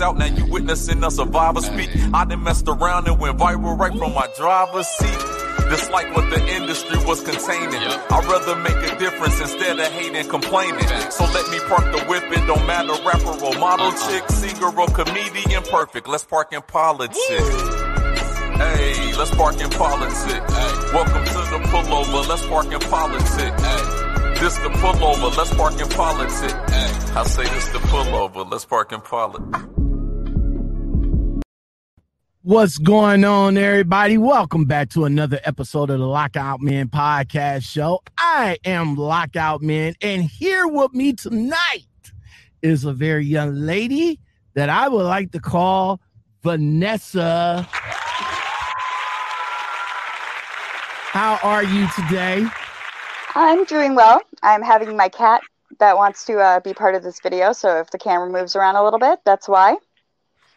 out, now you witnessing a survivor speak. I done messed around and went viral right from my driver's seat. Just like what the industry was containing. I'd rather make a difference instead of hating complaining. So let me park the whip, it don't matter rapper or model uh-huh. chick, singer or comedian, perfect. Let's park in politics. Hey, let's park in politics. Welcome to the pullover, let's park in politics. This the pullover, let's park in politics. I say this the pullover, let's park in politics. What's going on, everybody? Welcome back to another episode of the Lockout Men podcast show. I am Lockout Men, and here with me tonight is a very young lady that I would like to call Vanessa. How are you today? I'm doing well. I'm having my cat that wants to uh, be part of this video, so if the camera moves around a little bit, that's why.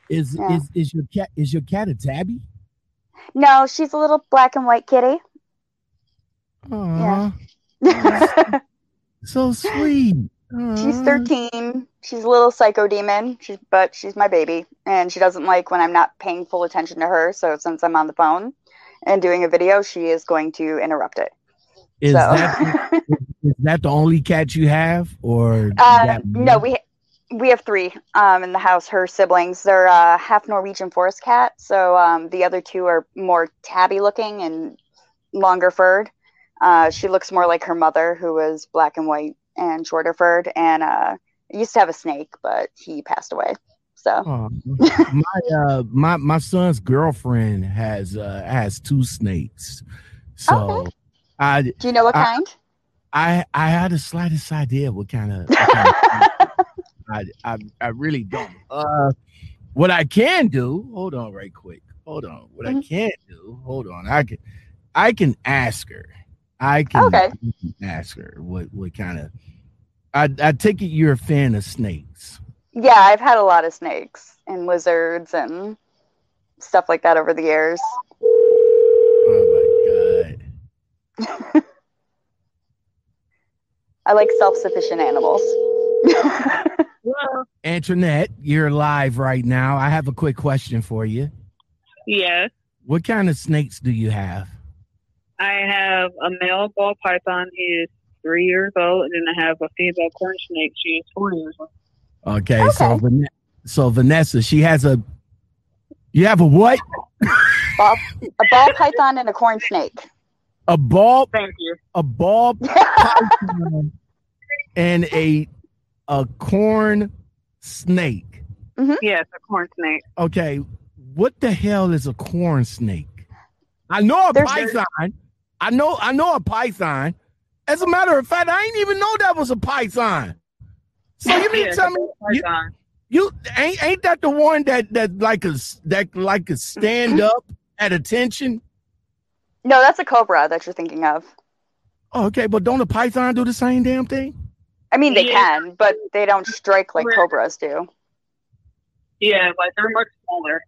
Is Yeah. is is your cat is your cat a tabby? No, she's a little black and white kitty. Aw, she's so sweet. She's 13. She's a little psycho demon, she's, but she's my baby, and she doesn't like when I'm not paying full attention to her. So since I'm on the phone and doing a video, she is going to interrupt it. Is so that is that the only cat you have, or uh, no, we we have three um, in the house. Her siblings, they're uh, half Norwegian forest cat, so um, the other two are more tabby looking and longer furred. Uh, she looks more like her mother, who was black and white and shorter furred. And uh, used to have a snake, but he passed away. So Aw. my uh my my son's girlfriend has uh has two snakes, so Okay. I do you know what I- kind? I I had the slightest idea what kind of. I, I I really don't. Uh, what I can do, hold on, right quick. Hold on. What I Mhm. can do, hold on. I can, I can ask her. I can Okay. ask her what what kind of. I I take it you're a fan of snakes. yeah, I've had a lot of snakes and lizards and stuff like that over the years. Oh my god. I like self-sufficient animals. Antoinette, you're live right now. I have a quick question for you. Yes, What kind of snakes do you have? I have a male ball python. He is three years old, and then I have a female corn snake. She is four years old. Okay, so Okay. Van- so Vanessa, she has a. You have a what? ball, a ball python and a corn snake. A ball, Thank you. a ball python, and a a corn snake. Mm-hmm. Yes, a corn snake. Okay, what the hell is a corn snake? I know a There's- python. I know I know a python. As a matter of fact, I didn't even know that was a python. So you mean Yes, tell me you, you ain't ain't that the one that that like a s- that like a stand mm-hmm. up at attention? No, that's a cobra that you're thinking of. Oh, okay, but don't a python do the same damn thing? I mean, they Yeah. can, but they don't strike like cobras do. Yeah, but they're much smaller.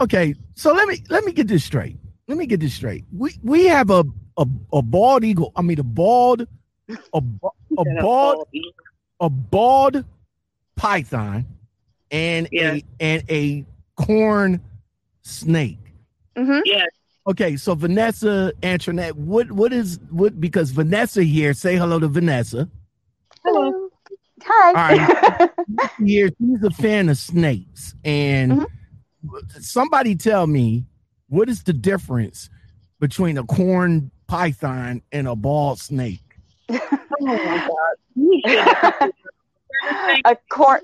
Okay, so let me let me get this straight. Let me get this straight. We we have a a, a bald eagle. I mean a bald a, a bald bald a bald python and Yeah. a and a corn snake. Mm-hmm. Yes, Okay, so Vanessa Antoinette, what what is what because Vanessa here, say hello to Vanessa. Hello. Hi. Here, she's a fan of snakes. And Mhm. somebody tell me what is the difference between a corn python and a bald snake? Oh my god. A corn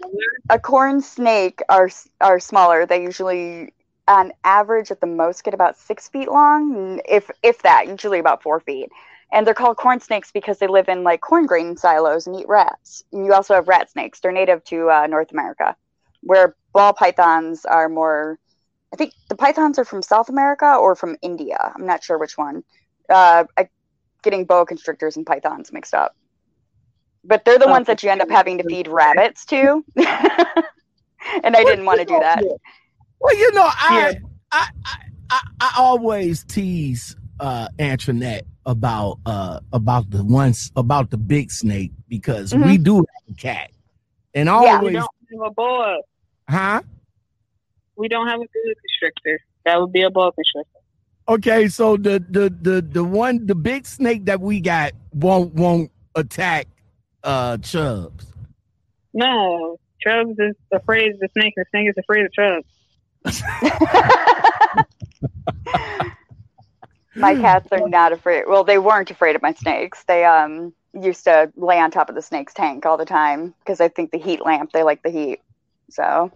a corn snake are are smaller. They usually, on average, at the most, get about six feet long, if if that. Usually about four feet. And they're called corn snakes because they live in like corn grain silos and eat rats. And you also have rat snakes. They're native to uh, North America, where ball pythons are more. I think the pythons are from South America or from India. I'm not sure which one. Uh, I, getting boa constrictors and pythons mixed up. But they're the Oh, ones that you end up having to feed rabbits to. and I didn't want to do that. Well, you know, I Yeah. I, I I I always tease uh Antoinette about uh about the ones about the big snake because we do have a cat. And I Yeah. We always don't have a boa. Huh? We don't have a boa constrictor. That would be a boa constrictor. Okay, so the the the the one the big snake that we got won't won't attack uh chubs. No, Chubbs is afraid of the snake. The snake is afraid of Chubbs. my cats are not afraid. Well, they weren't afraid of my snakes. They um used to lay on top of the snake's tank all the time because I think the heat lamp. They like the heat. So.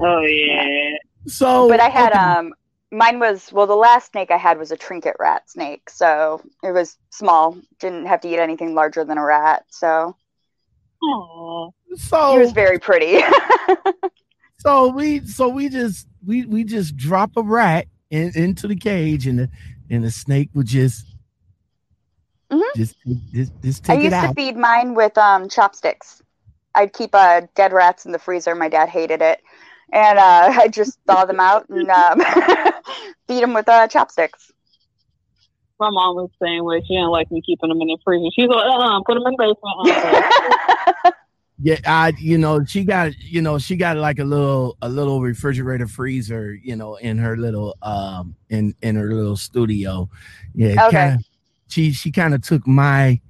Oh yeah. So, but I had okay. um mine was well the last snake I had was a trinket rat snake, so it was small. Didn't have to eat anything larger than a rat. So. Aww. So he was very pretty. so we so we just we we just drop a rat in, into the cage and the and the snake would just Mhm. just just, just I take it used to feed mine with um, chopsticks. I'd keep uh, dead rats in the freezer. My dad hated it, and uh, I just thaw them out and um, feed them with uh, chopsticks. My mom was the same way. She didn't like me keeping them in the freezer. She's like, uh, put them in the basement. Yeah, I you know she got you know she got like a little a little refrigerator freezer you know in her little um in in her little studio. Yeah, Okay. kinda, she she kind of took my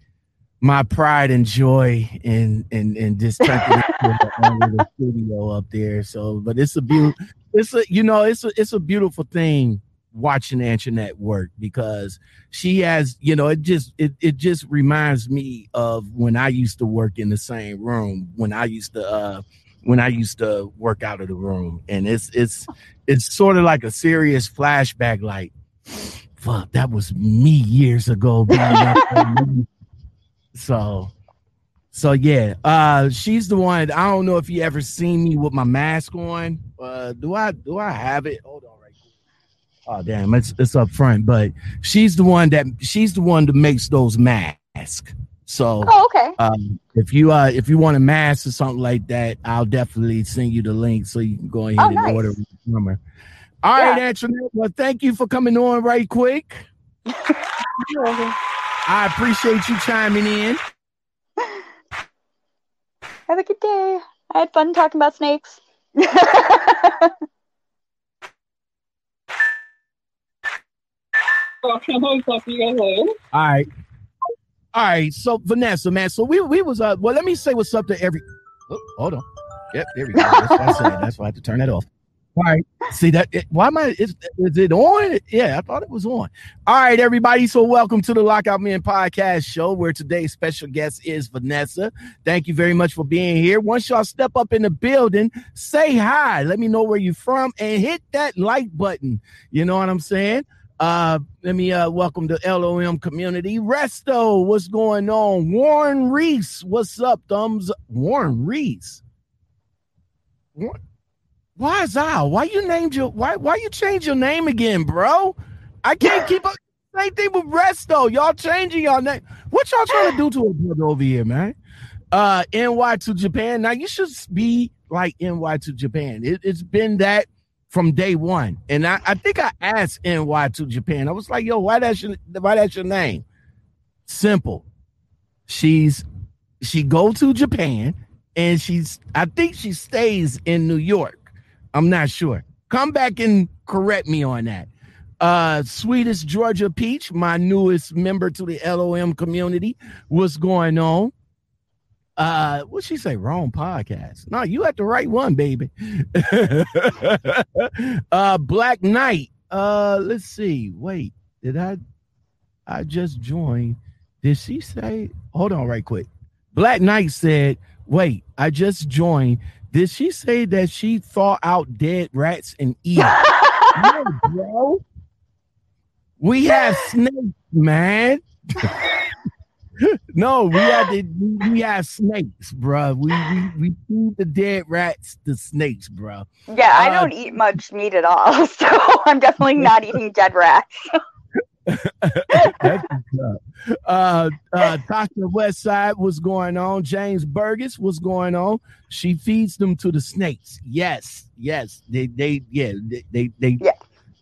my pride and joy and and and just turned it into her own little studio up there. So, but it's a beautiful it's a you know it's a it's a beautiful thing watching Antoinette work because she has you know it just it, it just reminds me of when i used to work in the same room when i used to uh when i used to work out of the room. And it's it's it's sort of like a serious flashback like fuck that was me years ago being up there. so so yeah uh she's the one i don't know if you ever seen me with my mask on uh do i do i have it? Hold on oh damn it's it's up front but she's the one that she's the one that makes those masks so oh, okay. um, if you uh if you want a mask or something like that i'll definitely send you the link so you can go ahead Oh, and nice. order from her all right Yeah. Antoinette, well thank you for coming on right quick i appreciate you chiming in Have a good day. I had fun talking about snakes. All right. All right. So Vanessa, man. So we we was uh well, let me say what's up to every oh, hold on. Yep, there we go. That's what I said. That's why I had to turn that off. All right. See that it, why am I is, is it on? Yeah, I thought it was on. All right, everybody. So welcome to the Lockout Men podcast show where today's special guest is Vanessa. Thank you very much for being here. Once y'all step up in the building, say hi. Let me know where you're from and hit that like button. You know what I'm saying? Uh, let me uh welcome the LOM community. Resto, what's going on? Warren Reese, what's up? Thumbs. Warren Reese. Why is I? Why you named your why why you change your name again, bro? I can't keep up. Same thing with Resto. Y'all changing y'all name. What y'all trying to do to a brother over here, man? Uh, NY to Japan. Now you should be like NY to Japan. It, it's been that from day one. And I, I think I asked NY to Japan. I was like, yo, why that's your why that's your name? Simple. She's she go to Japan and she's I think she stays in New York. I'm not sure. Come back and correct me on that. Uh sweetest Georgia Peach, my newest member to the LOM community. What's going on? Uh, what she say? Wrong podcast. No, you at the right one, baby. uh, Black Knight. Uh, let's see. Wait, did I? I just joined. Did she say? Hold on, right quick. Black Knight said, "Wait, I just joined." Did she say that she thaw out dead rats and eat? no, bro. We have snakes, man. no, we had the, we had snakes, bro. We we we feed the dead rats the snakes, bro. yeah, I Uh, don't eat much meat at all, so I'm definitely not eating dead rats. That's what's up. uh uh Tasha Westside, what's going on? James Burgess, what's going on? She feeds them to the snakes. Yes, yes. They they yeah, they they, they Yeah.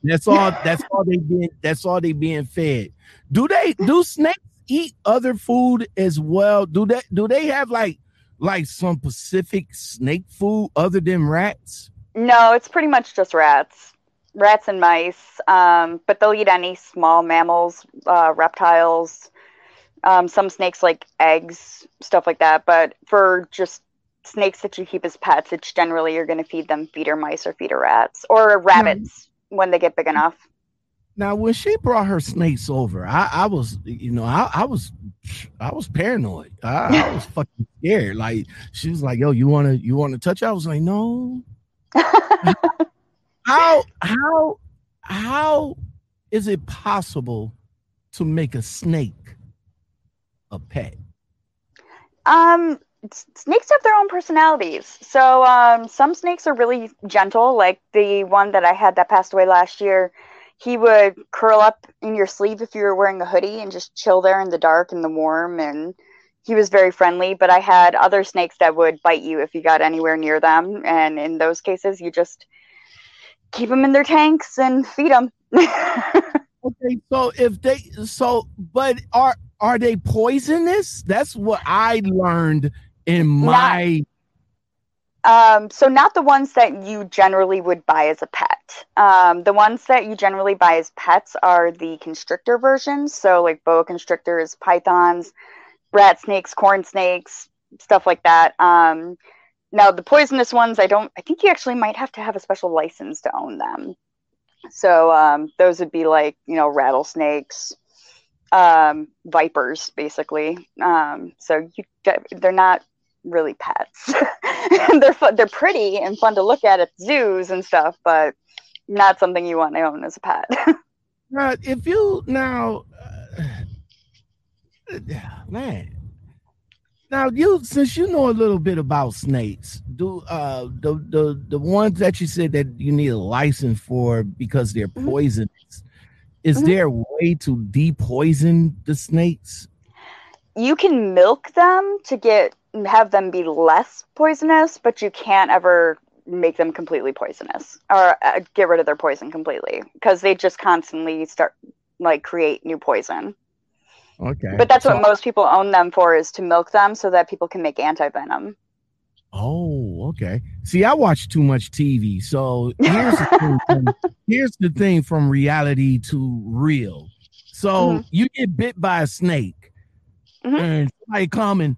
that's all that's all they being that's all they being fed. Do they do snakes eat other food as well? Do they do they have like like some Pacific snake food other than rats? No, it's pretty much just rats, rats and mice. Um, but they'll eat any small mammals, uh, reptiles. Um, some snakes like eggs, stuff like that. But for just snakes that you keep as pets, it's generally you're going to feed them feeder mice or feeder rats or rabbits when they get big enough. Now, when she brought her snakes over, I, I was, you know, I, I was, I was paranoid. I, I was fucking scared. Like she was like, "Yo, you wanna, you wanna touch?" I was like, "No." how, how, how is it possible to make a snake a pet? Um, snakes have their own personalities. So um, some snakes are really gentle, like the one that I had that passed away last year. He would curl up in your sleeve if you were wearing a hoodie and just chill there in the dark and the warm. And he was very friendly. But I had other snakes that would bite you if you got anywhere near them. And in those cases, you just keep them in their tanks and feed them. Okay, so if they, so, but are are they poisonous? That's what I learned in my. Um, so not the ones that you generally would buy as a pet. Um, the ones that you generally buy as pets are the constrictor versions. So like boa constrictors, pythons, rat snakes, corn snakes, stuff like that. Um, now the poisonous ones, I don't. I think you actually might have to have a special license to own them. So um, those would be like you know rattlesnakes, um, vipers, basically. Um, so you, they're not really pets. they're they're pretty and fun to look at at zoos and stuff, but not something you want to own as a pet. Now, if you now, uh, man, now you since you know a little bit about snakes, do uh the the the ones that you said that you need a license for because they're Mhm. poisonous, is Mhm. there a way to depoison the snakes? you can milk them to get have them be less poisonous, but you can't ever make them completely poisonous or uh, get rid of their poison completely because they just constantly start like create new poison. Okay, But that's So- what most people own them for is to milk them so that people can make anti venom. Oh, okay. See, I watch too much TV. So here's the thing from, here's the thing from reality to real. So Mhm. you get bit by a snake Mhm. and somebody come and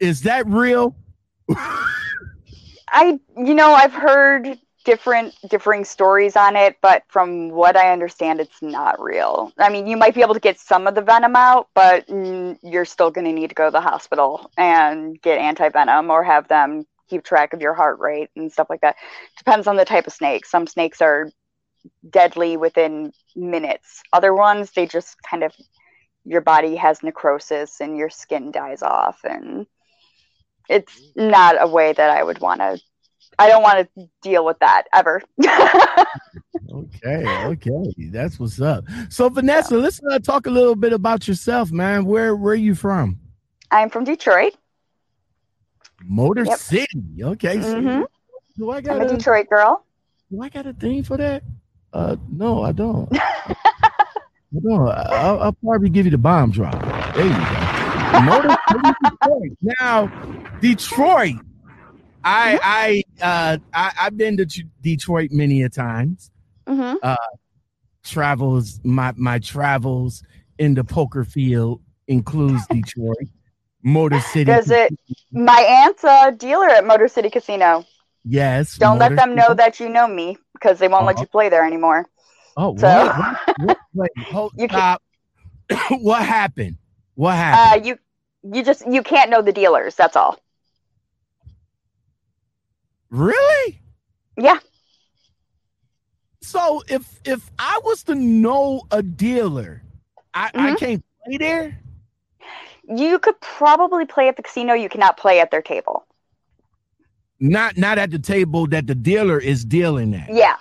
is that real? I you know I've heard different differing stories on it, but from what I understand, it's not real. I mean, you might be able to get some of the venom out, but you're still going to need to go to the hospital and get anti venom or have them keep track of your heart rate and stuff like that. Depends on the type of snake. Some snakes are deadly within minutes. Other ones, they just kind of your body has necrosis and your skin dies off and it's not a way that I would want to I don't want to deal with that ever. Okay, okay. That's what's up. So Vanessa, let's uh, talk a little bit about yourself, man. Where where are you from? I'm from Detroit. Motor Yep. City. Okay. so Mhm. do I I'm got a Detroit girl. Do I got a thing for that? Uh, no, I don't. I don't. I'll, I'll probably give you the bomb drop. There you go. Motor City, Detroit. Now, Detroit. I I uh I, I've been to Detroit many a times. hmm Travels my my travels in the poker field includes Detroit, Motor City. Does it? My aunt's a dealer at Motor City Casino. Yes. Don't let Motor them know that you know me because they won't let Uh-huh. you play there anymore. Oh, So- what? what, what wait, hold, You can- what happened? What happened? Uh, you you just you can't know the dealers. That's all. Really? Yeah. So if if I was to know a dealer, I, I Mhm. can't play there. You could probably play at the casino. You cannot play at their table. Not not at the table that the dealer is dealing at. Yeah,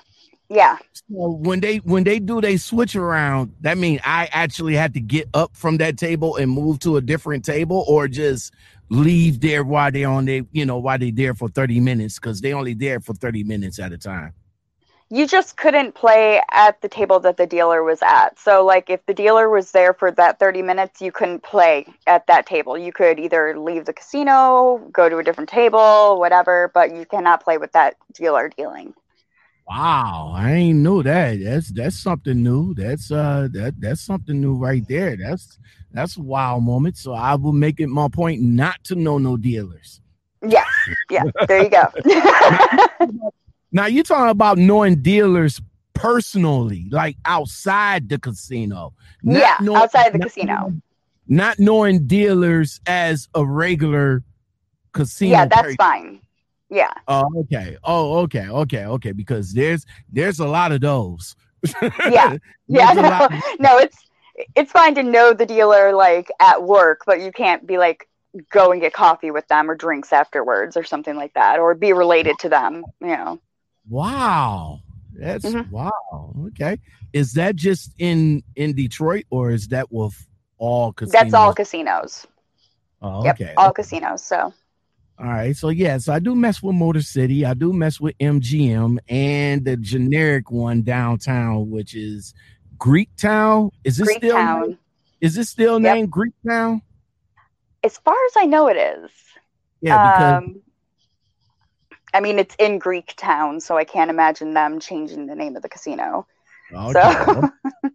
yeah. So when they when they do they switch around, that mean I actually had to get up from that table and move to a different table, or just leave there while they're on they you know while they're there for thirty minutes because they only there for thirty minutes at a time. you just couldn't play at the table that the dealer was at. So, like, if the dealer was there for that 30 minutes, you couldn't play at that table. You could either leave the casino, go to a different table, whatever, but you cannot play with that dealer dealing. Wow, I ain't knew that. That's that's something new. That's uh that that's something new right there. That's that's a wild moment. So I will make it my point not to know no dealers. Yeah, yeah. There you go. Now you're talking about knowing dealers personally, like outside the casino. Not yeah, knowing, outside the casino. not knowing dealers as a regular casino. Yeah, that's person. fine. Yeah. Oh, okay. Oh, okay. Okay. Okay. Because there's there's a lot of those. yeah. Yeah. No, no, it's it's fine to know the dealer like at work, but you can't be like go and get coffee with them or drinks afterwards or something like that, or be related to them. You know. Wow. That's mm-hmm. wow. Okay. Is that just in in Detroit or is that with all casinos? That's all casinos. Oh, okay. Yep, all okay. casinos. So all right. So yeah, so I do mess with Motor City. I do mess with MGM and the generic one downtown, which is Greek Town. Is this still is this still yep. named Greek Town? As far as I know it is. Yeah, because um, I mean it's in Greek Town, so I can't imagine them changing the name of the casino. Okay. So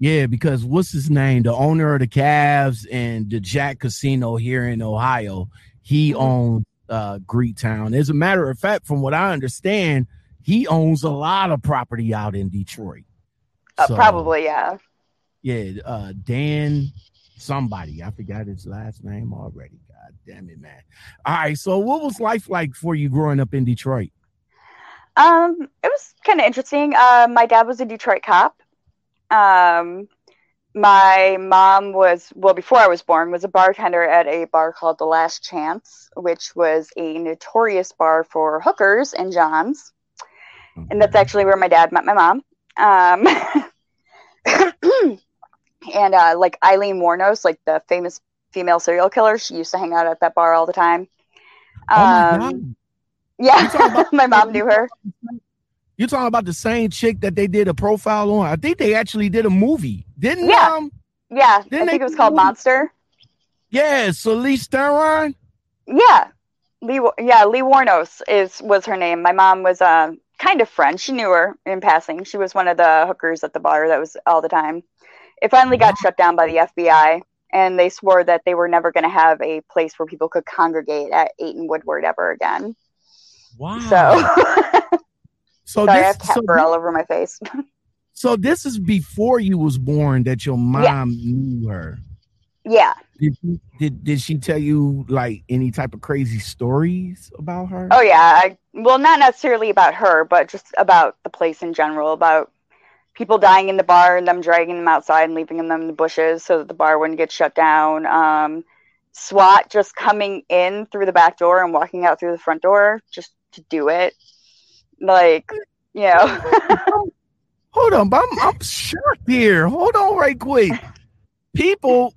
Yeah, because what's his name? The owner of the Cavs and the Jack Casino here in Ohio he owns uh, Greek Town. As a matter of fact, from what I understand, he owns a lot of property out in Detroit. Uh, so, probably, yeah. Yeah, uh, Dan somebody. I forgot his last name already. God damn it, man. All right. So what was life like for you growing up in Detroit? Um, it was kind of interesting. Uh, my dad was a Detroit cop. Um, my mom was well before i was born was a bartender at a bar called the last chance which was a notorious bar for hookers and johns. Okay. and that's actually where my dad met my mom. Um, and uh, like Aileen Wuornos, like the famous female serial killer she used to hang out at that bar all the time. Um, oh my um, yeah my mom knew her you're talking about the same chick that they did a profile on. I think they actually did a movie, didn't yeah. Um, yeah, didn't I think it was called Monster. Yeah, so Lee Theron. Yeah, Lee. Yeah, Lee Wuornos is was her name. My mom was uh, kind of friend. She knew her in passing. She was one of the hookers at the bar that was all the time. It finally got shut down by the FBI, and they swore that they were never going to have a place where people could congregate at Eight and Woodward ever again. Wow. So. So Sorry, this, I have cat so all over my face. so this is before you was born that your mom yeah. knew her. Yeah. Did, she, did did she tell you like any type of crazy stories about her? Oh yeah, I, well not necessarily about her, but just about the place in general, about people dying in the bar and them dragging them outside and leaving them in the bushes so that the bar wouldn't get shut down. Um, SWAT just coming in through the back door and walking out through the front door just to do it. Like, you know. Hold on, I'm I'm shocked here. Hold on, right quick. People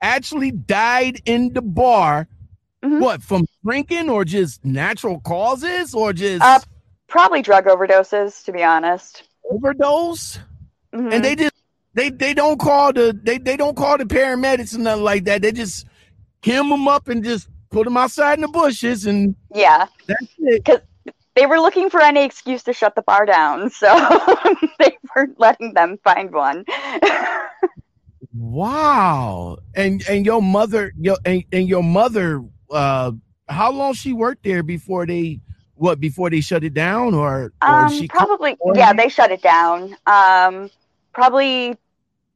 actually died in the bar. Mm-hmm. What from drinking or just natural causes or just uh, probably drug overdoses? To be honest, overdose. Mm-hmm. And they just they they don't call the they they don't call the paramedics and nothing like that. They just hem them up and just put them outside in the bushes and yeah, that's it. They were looking for any excuse to shut the bar down, so they weren't letting them find one. wow. And and your mother your and, and your mother uh how long she worked there before they what before they shut it down or, or um, she probably yeah they shut it down um probably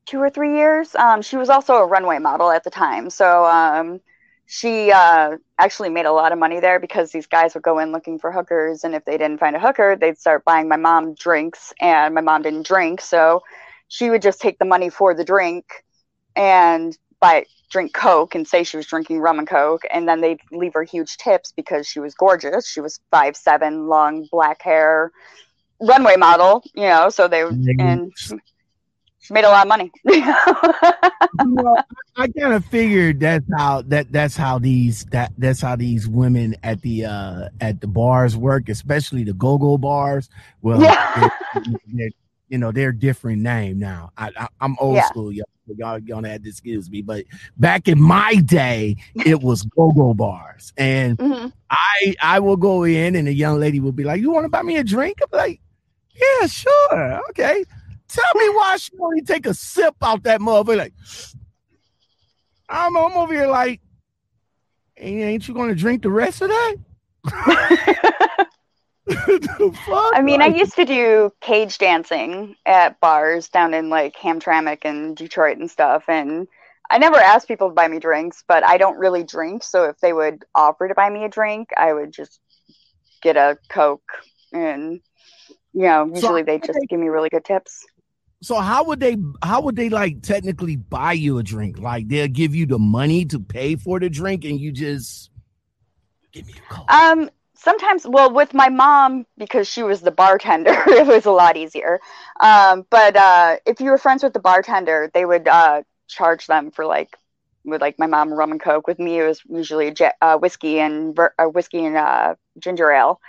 two or three years um she was also a runway model at the time so um she uh, actually made a lot of money there because these guys would go in looking for hookers, and if they didn't find a hooker, they'd start buying my mom drinks, and my mom didn't drink, so she would just take the money for the drink and buy drink coke and say she was drinking rum and coke and then they'd leave her huge tips because she was gorgeous. She was five seven long black hair runway model you know so they and she made a lot of money. you know, I kind of figured that's how that that's how these that that's how these women at the uh at the bars work, especially the go-go bars. Well, Yeah. they're- they're- you know, they're different name now. I, I I'm old Yeah. school, y'all. Y'all gonna have to excuse me, but back in my day, it was go-go bars, and Mhm. I I will go in, and the young lady will be like, "You want to buy me a drink?" I'm like, "Yeah, sure, okay." Tell me why she only take a sip out that motherfucker. Like, I'm, I'm over here like, ain't, you gonna drink the rest of that? I mean, I used to do cage dancing at bars down in like Hamtramck and Detroit and stuff, and I never asked people to buy me drinks, but I don't really drink, so if they would offer to buy me a drink, I would just get a Coke, and you know, So usually they just give me really good tips. So how would they how would they like technically buy you a drink? Like they'll give you the money to pay for the drink, and you just give me a coke. Um, sometimes, well, with my mom because she was the bartender, it was a lot easier. Um, but uh, if you were friends with the bartender, they would uh, charge them for like with like my mom rum and coke. With me, it was usually uh, whiskey and uh, whiskey and uh, ginger ale,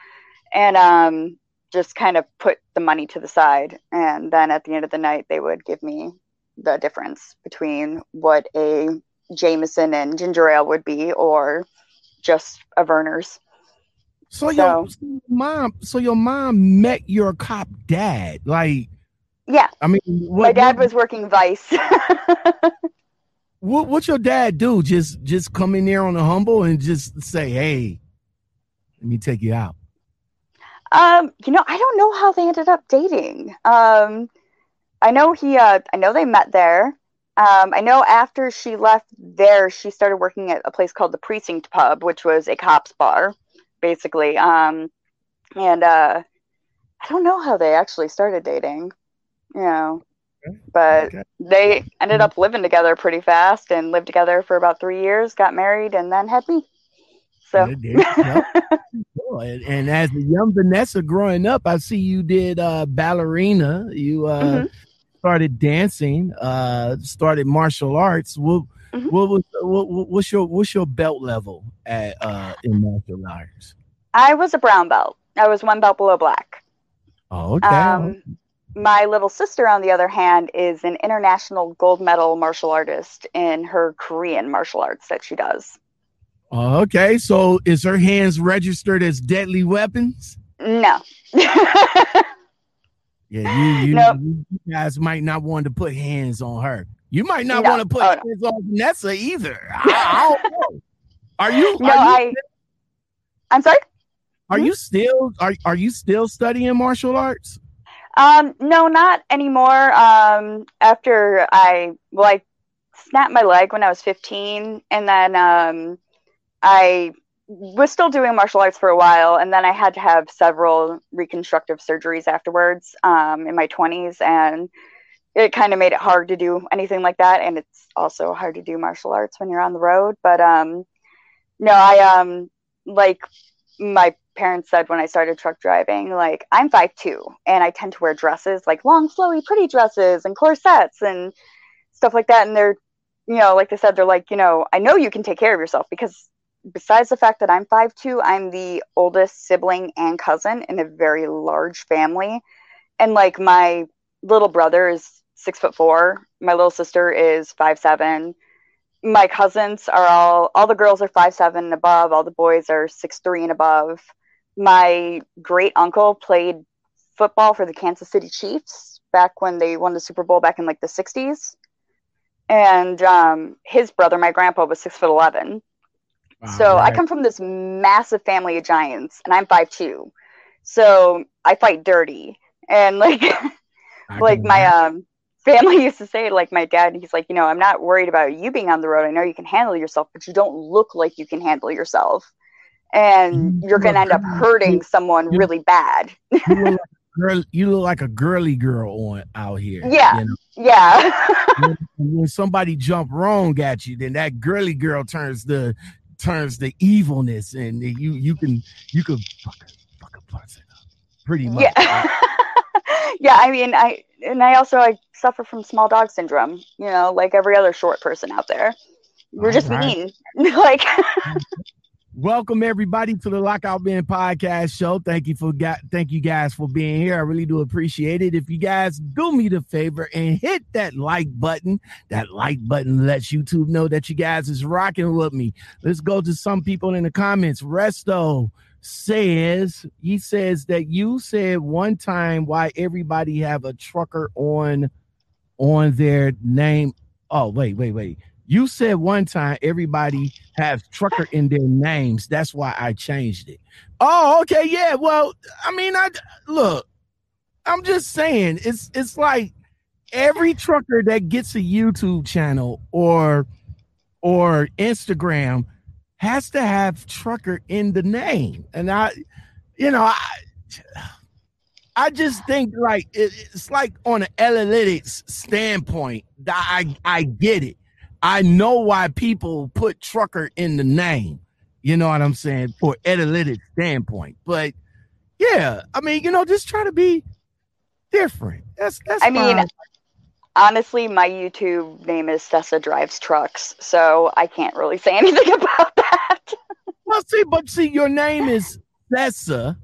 and um, just kind of put the money to the side. And then at the end of the night, they would give me the difference between what a Jameson and ginger ale would be, or just a Vernors. So your So- your mom, so your mom met your cop dad. Like, Yeah, I mean, what, my dad what, was working Vice. what what your dad do? Just just come in there on the humble and just say, "Hey, let me take you out." Um, you know, I don't know how they ended up dating. Um, I know he, uh, I know they met there. Um, I know after she left there, she started working at a place called the Precinct Pub, which was a cops bar, basically. Um, and uh, I don't know how they actually started dating, you know, but Okay. they ended up living together pretty fast and lived together for about three years, got married, and then had me. So, Yeah, there you go. And, and as a young Vanessa growing up, I see you did uh, ballerina. You uh, Mhm. started dancing. Uh, started martial arts. What, Mhm. what was what, what- what's your what's your belt level at uh, in martial arts? I was a brown belt. I was one belt below black. Oh, okay. Um, my little sister, on the other hand, is an international gold medal martial artist in her Korean martial arts that she does. Okay. So is her hands registered as deadly weapons? No. Yeah, you you, Nope. you guys might not want to put hands on her. You might not No. want to put Oh, no. hands on Vanessa either. I, I don't know. Are you no, are you I. I'm sorry. Are you still are are you still studying martial arts? Um, no, not anymore. Um, after I well, I snapped my leg when I was 15, and then um, I was still doing martial arts for a while, and then I had to have several reconstructive surgeries afterwards um, in my 20s, and it kind of made it hard to do anything like that, and it's also hard to do martial arts when you're on the road. But um, no, I um like my parents said when I started truck driving, like I'm five two and I tend to wear dresses, like long, flowy, pretty dresses and corsets and stuff like that. And they're, you know, like they said, they're like, you know, I know you can take care of yourself because besides the fact that I'm five two, I'm the oldest sibling and cousin in a very large family. And like my little brother is six foot four, my little sister is five seven. My cousins are all all the girls are five seven and above, all the boys are six three and above my great uncle played football for the Kansas City Chiefs back when they won the Super Bowl back in like the 60s. And um, his brother, my grandpa, was six foot 11. So I come from this massive family of giants, and I'm five two. So I fight dirty, and like like my imagine. um family used to say like my dad he's like you know i'm not worried about you being on the road i know you can handle yourself but you don't look like you can handle yourself and You you're going to end up hurting someone really bad you look like a girl. You look like a girly girl on out here. Yeah. you know? yeah when, when somebody jump wrong at you, then that girly girl turns the turns the evilness, and you you can you can fuck a, fuck a person up pretty much. yeah yeah i mean i and i also i suffer from small dog syndrome, you know, like every other short person out there. We're All just right. mean. like mm-hmm. Welcome everybody to the Lockout Men podcast show. Thank you for thank you guys for being here. I really do appreciate it. If you guys do me the favor and hit that like button, that like button lets YouTube know that you guys is rocking with me. Let's go to some people in the comments. Resto says he says that you said one time why everybody have a trucker on on their name. Oh wait, wait, wait. You said one time everybody has trucker in their names. That's why I changed it. Oh, okay, yeah. Well, I mean, I look. I'm just saying, it's it's like every trucker that gets a YouTube channel or or Instagram has to have trucker in the name, and I, you know, I. I just think like it, it's like on an analytics standpoint, I I get it. I know why people put trucker in the name. You know what I'm saying? For analytic standpoint. But yeah, I mean, you know, just try to be different. That's that's I mean, honestly, my YouTube name is Sessa Drives Trucks, so I can't really say anything about that. well, see, but see, your name is Sessa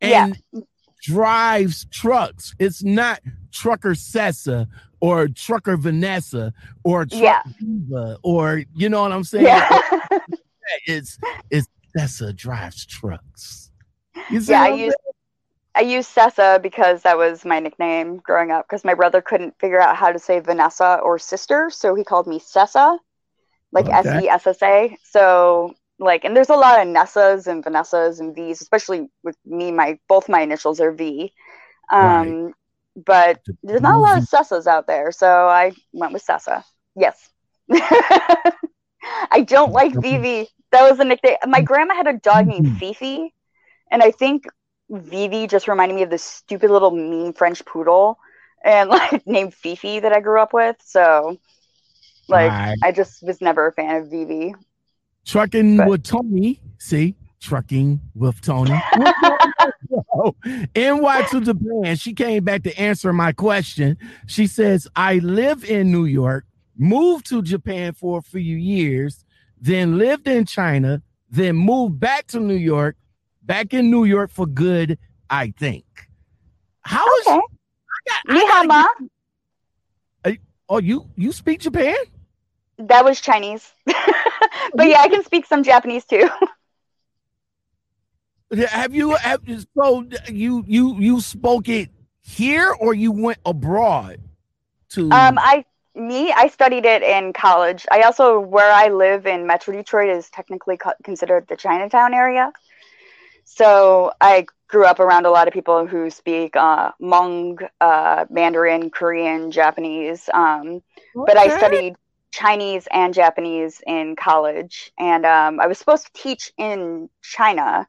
Yeah. and drives trucks. It's not trucker Sessa or trucker Vanessa or truck Yeah. Diva or you know what I'm saying? yeah. It's it's Sessa drives trucks. You see yeah, I I'm use I use Sessa because that was my nickname growing up because my brother couldn't figure out how to say Vanessa or sister, so he called me Sessa, like S E S S A. So like, and there's a lot of Nessas and Vanessas and V's, especially with me. My both my initials are V. Um, but there's not a lot of Sessas out there, so I went with Sessa. Yes. I don't like Vivi. That was a nickname. My mm-hmm. grandma had a dog named mm-hmm. Fifi, and I think Vivi just reminded me of this stupid little mean French poodle, and like named Fifi that I grew up with. So, like, Right. I just was never a fan of Vivi. Trucking But- with Tony. See, trucking with Tony. NY to Japan. She came back to answer my question. She says, I live in New York, moved to Japan for a few years, then lived in China, then moved back to New York, back in New York for good, I think. How is Okay. I gotta Nihama. get- oh you you speak Japan? That was Chinese. but yeah, I can speak some Japanese too. Have you have so you you you spoke it here or you went abroad to Um, I me, I studied it in college. I also where I live in Metro Detroit is technically co- considered the Chinatown area. So I grew up around a lot of people who speak uh, Hmong, uh, Mandarin, Korean, Japanese. Um, but I studied Chinese and Japanese in college, and um, I was supposed to teach in China,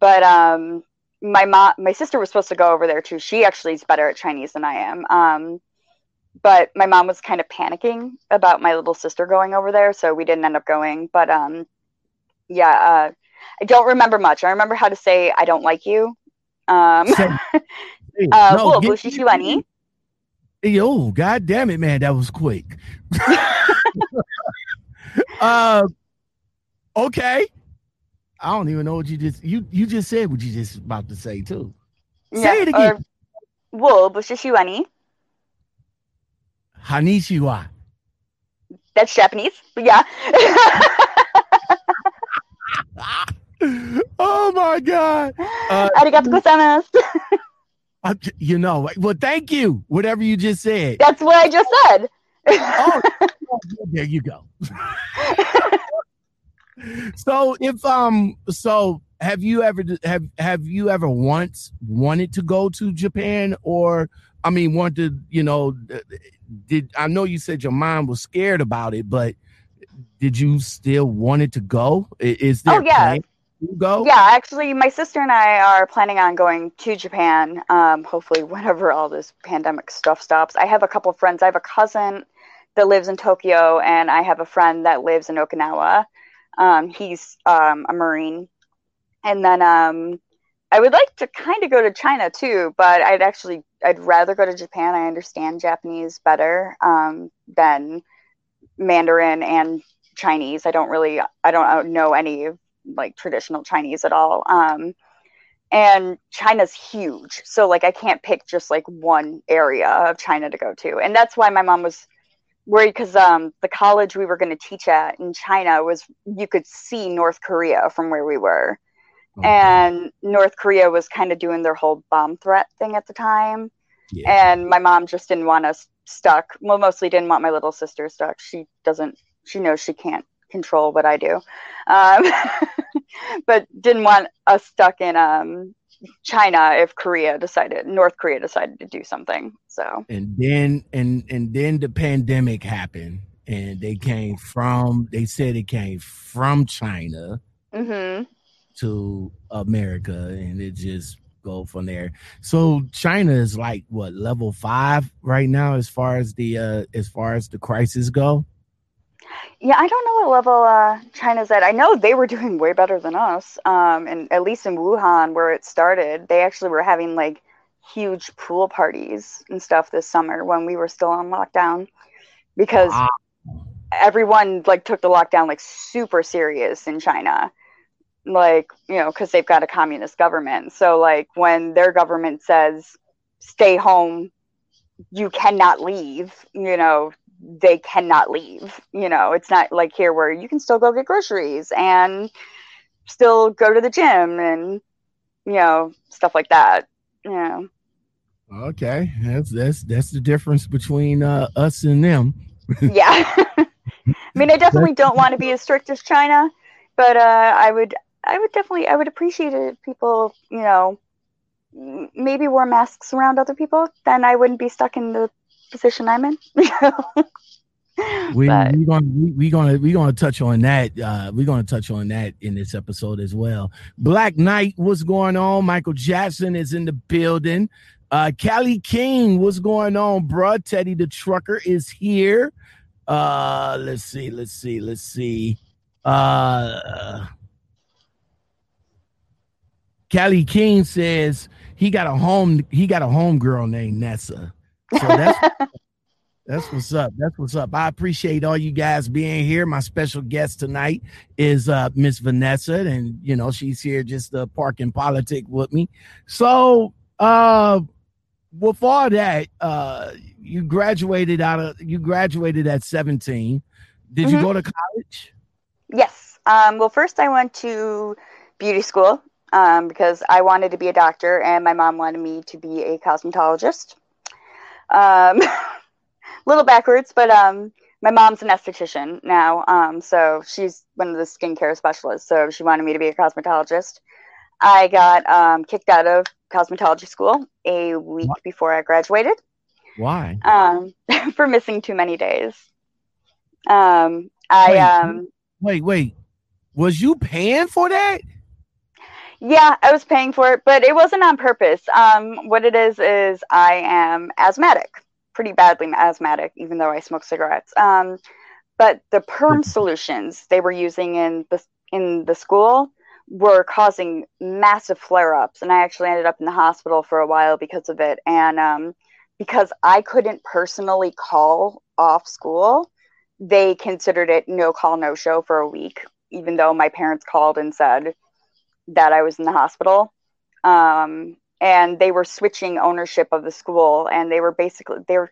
but um, my mom, my sister was supposed to go over there too. She actually is better at Chinese than I am. Um, but my mom was kind of panicking about my little sister going over there, so we didn't end up going. But um, yeah, uh, I don't remember much. I remember how to say "I don't like you." Um, Hey, uh, no, "Wo get- bu shi shi wan ni." Yo, god damn it, man, that was quick. uh okay. I don't even know what you just you you just said what you just about to say too. Say it again. "Wo bu shi shi wan ni." Hanishiwa. That's Japanese, but yeah. oh my god. Uh, Arigato gozaimasu. I- you know, well, thank you. Whatever you just said. That's what I just said. Oh, there you go. so if um so have you ever have have you ever once wanted to go to Japan or I mean wanted you know did I know you said your mom was scared about it but did you still wanted to go is there Oh, yeah. go Yeah, actually, my sister and I are planning on going to Japan. Um, hopefully, whenever all this pandemic stuff stops. I have a couple friends. I have a cousin that lives in Tokyo, and I have a friend that lives in Okinawa. Um, he's um, a Marine, and then um, I would like to kind of go to China too, but I'd actually I'd rather go to Japan. I understand Japanese better um, than Mandarin and Chinese. I don't really I don't know any like traditional Chinese at all. Um, and China's huge, so like I can't pick just like one area of China to go to, and that's why my mom was worried because um, the college we were going to teach at in China was you could see North Korea from where we were. Okay. And North Korea was kind of doing their whole bomb threat thing at the time. Yeah. And my mom just didn't want us stuck. Well, mostly didn't want my little sister stuck. She doesn't, she knows she can't control what I do. Um, but didn't want us stuck in um, China if Korea decided North Korea decided to do something. So and then and and then the pandemic happened and they came from they said it came from China mm-hmm. to America and it just go from there. So China is like what level five right now as far as the uh as far as the crisis go. Yeah, I don't know what level uh, China's at. I know they were doing way better than us. Um, and at least in Wuhan, where it started, they actually were having like huge pool parties and stuff this summer when we were still on lockdown, because wow. everyone like took the lockdown like super serious in China, like you know, because they've got a communist government. So like when their government says stay home, you cannot leave, you know, they cannot leave. You know, it's not like here where you can still go get groceries and still go to the gym and you know stuff like that. Yeah. Okay, that's that's that's the difference between uh, us and them. yeah. I mean, I definitely don't want to be as strict as China, but uh, I would I would definitely I would appreciate it if people you know maybe wore masks around other people. Then I wouldn't be stuck in the position I'm in. we but, we gonna we, we gonna we're gonna touch on that. Uh, we're gonna touch on that in this episode as well. Black Knight, what's going on? Michael Jackson is in the building. Uh, Callie King, what's going on, bruh? Teddy the trucker is here. Uh, let's see, let's see, let's see. Uh, Callie King says he got a home. He got a home girl named Nessa. So that's that's what's up. That's what's up. I appreciate all you guys being here. My special guest tonight is uh Miss Vanessa, and you know, she's here just to park and politic with me. So uh with all that, uh you graduated out of you graduated at 17. Did mm-hmm. you go to college? Yes. Um well first I went to beauty school um because I wanted to be a doctor and my mom wanted me to be a cosmetologist. Um, a little backwards, but um, my mom's an esthetician now, um, so she's one of the skincare specialists. So she wanted me to be a cosmetologist. I got um, kicked out of cosmetology school a week what? before I graduated. Why? Um, for missing too many days. Um, I wait, um, wait, wait. Was you paying for that? Yeah, I was paying for it, but it wasn't on purpose. Um, what it is is I am asthmatic, pretty badly asthmatic, even though I smoke cigarettes. Um, but the perm solutions they were using in the in the school were causing massive flare-ups, and I actually ended up in the hospital for a while because of it. And um, because I couldn't personally call off school, they considered it no call, no show for a week, even though my parents called and said that I was in the hospital. Um, and they were switching ownership of the school and they were basically they were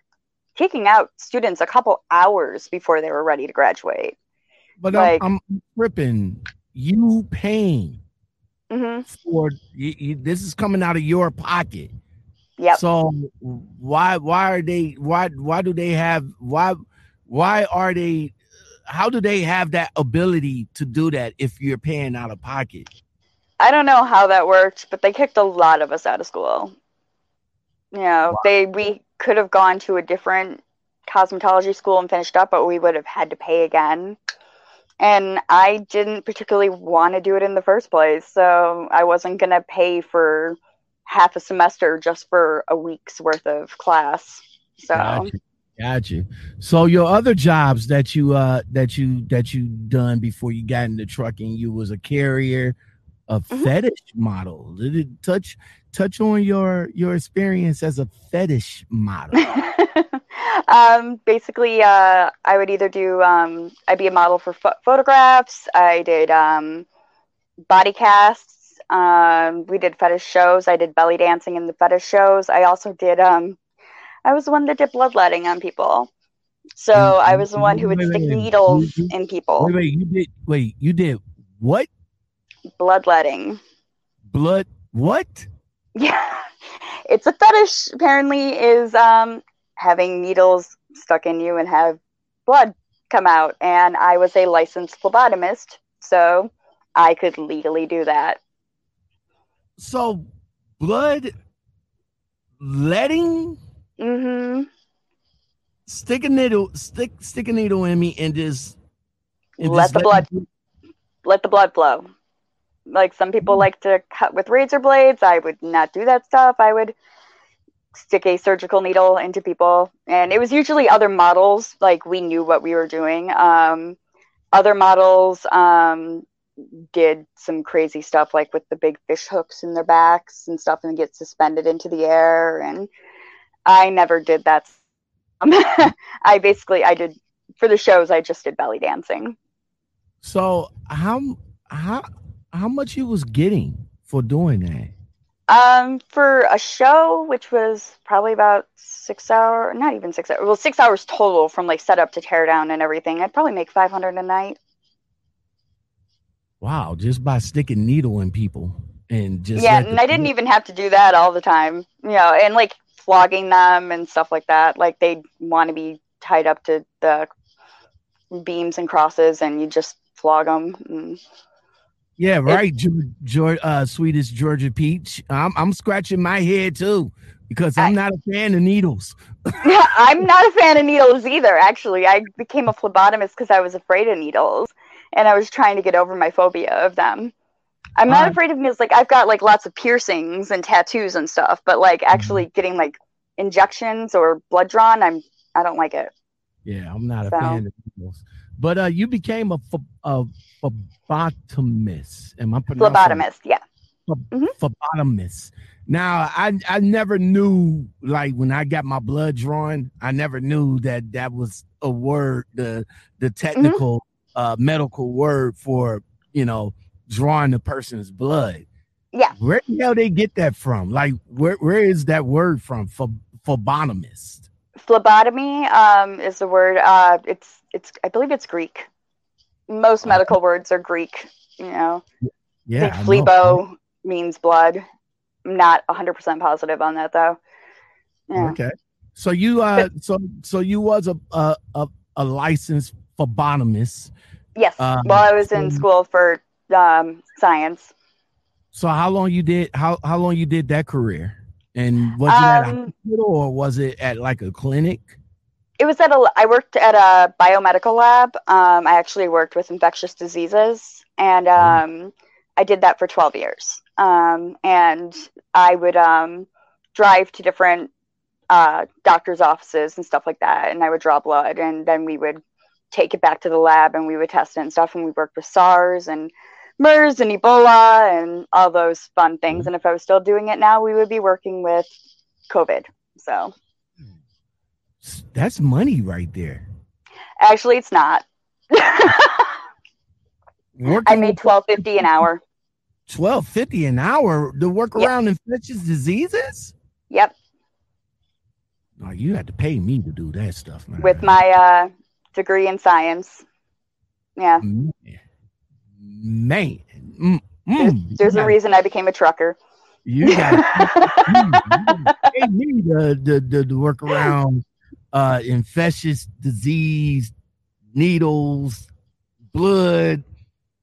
kicking out students a couple hours before they were ready to graduate. But like, I'm, I'm tripping. You paying mm-hmm. for you, you, this is coming out of your pocket. Yeah. So why why are they why why do they have why why are they how do they have that ability to do that if you're paying out of pocket? I don't know how that worked, but they kicked a lot of us out of school. You know, wow. they we could have gone to a different cosmetology school and finished up, but we would have had to pay again. And I didn't particularly want to do it in the first place, so I wasn't going to pay for half a semester just for a week's worth of class. So gotcha. Got So your other jobs that you uh that you that you done before you got into trucking, you was a carrier, a Mhm. fetish model. Did it touch touch on your your experience as a fetish model? um, basically, uh, I would either do, um, I'd be a model for pho- photographs. I did um, body casts. Um, we did fetish shows. I did belly dancing in the fetish shows. I also did, um, I was the one that did bloodletting on people. So I was the one who would wait, stick wait, needles You- in people. wait, wait, you did wait, you did what? Bloodletting. Blood what? Yeah, it's a fetish. Apparently, is um, having needles stuck in you and have blood come out. And I was a licensed phlebotomist, so I could legally do that. So blood letting hmm stick a needle stick stick a needle in me and just Let the blood- me- Let the blood flow. Like some people like to cut with razor blades. I would not do that stuff. I would stick a surgical needle into people, and it was usually other models. Like we knew what we were doing. Um, other models um, did some crazy stuff, like with the big fish hooks in their backs and stuff, and get suspended into the air. And I never did that. I basically I did for the shows. I just did belly dancing. So how how how much you was getting for doing that? Um, for a show, which was probably about six hour, not even six hours, well, six hours total from like setup to tear down and everything. I'd probably make 500 a night. Wow, just by sticking needle in people and just yeah, and I didn't even have to do that all the time, you know, and like flogging them and stuff like that. Like they'd want to be tied up to the beams and crosses, and you just flog them. And Yeah, right. George, uh, sweetest Georgia peach. I'm I'm scratching my head too because I'm not a fan of needles. I'm not a fan of needles either, actually. I became a phlebotomist because I was afraid of needles and I was trying to get over my phobia of them. I'm not Alright. afraid of needles. Like, I've got like lots of piercings and tattoos and stuff, but like actually getting like injections or blood drawn, I'm I don't like it. Yeah, I'm not a fan of needles. But uh, you became a a phlebotomist. Am I pronouncing Phlebotomist, yeah. phlebotomist. Now, I I never knew like when I got my blood drawn, I never knew that that was a word, the the technical uh medical word for you know drawing the person's blood. Yeah. Where the hell they get that from? Like where where is that word from? Ph- phlebotomist. Phlebotomy um, is the word. Uh, it's it's I believe it's Greek. Most medical words are Greek. You know, Yeah. I think phlebo means blood. I'm not 100% positive on that though. Yeah. Okay. So you uh so so you was a a a, a licensed phlebotomist. Yes. Um, While I was in so- school for um, science. So how long you did how how long you did that career? And was it at a Um, hospital or was it at like a clinic? It was at a. I worked at a biomedical lab. Um, I actually worked with infectious diseases, and um, I did that for 12 years. Um, and I would um, drive to different uh, doctors' offices and stuff like that, and I would draw blood, and then we would take it back to the lab, and we would test it and stuff. And we worked with SARS and MERS and Ebola and all those fun things. And if I was still doing it now, we would be working with COVID. So That's money right there. actually, it's not. I made twelve fifty an hour. twelve fifty an hour to work Yeah. around infectious diseases. Yep, Oh, you had to pay me to do that stuff, man. with my uh, degree in science. Yeah, man, man. Mm, there's, mm, there's a reason I became a trucker. You got to pay me to, to, to, to work around uh, infectious disease, needles, blood,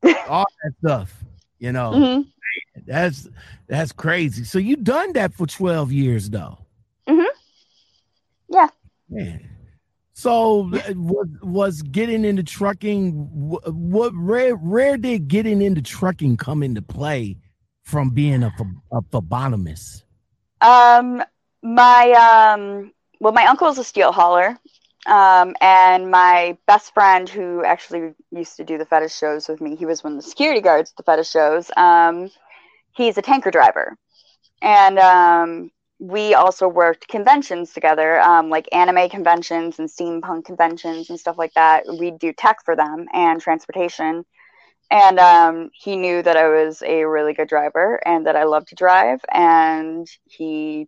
all that stuff. You know, Mhm. that's that's crazy. So you done that for twelve years, though. Mm-hmm. Yeah. Man. So uh, was was getting into trucking? What where where did getting into trucking come into play from being a a phlebotomist? Um, my um, well, my uncle is a steel hauler, Um, and my best friend, who actually used to do the fetish shows with me, he was one of the security guards at the fetish shows. Um, he's a tanker driver, and um, we also worked conventions together, um, like anime conventions and steampunk conventions and stuff like that. We'd do tech for them and transportation. And um, he knew that I was a really good driver and that I loved to drive. And he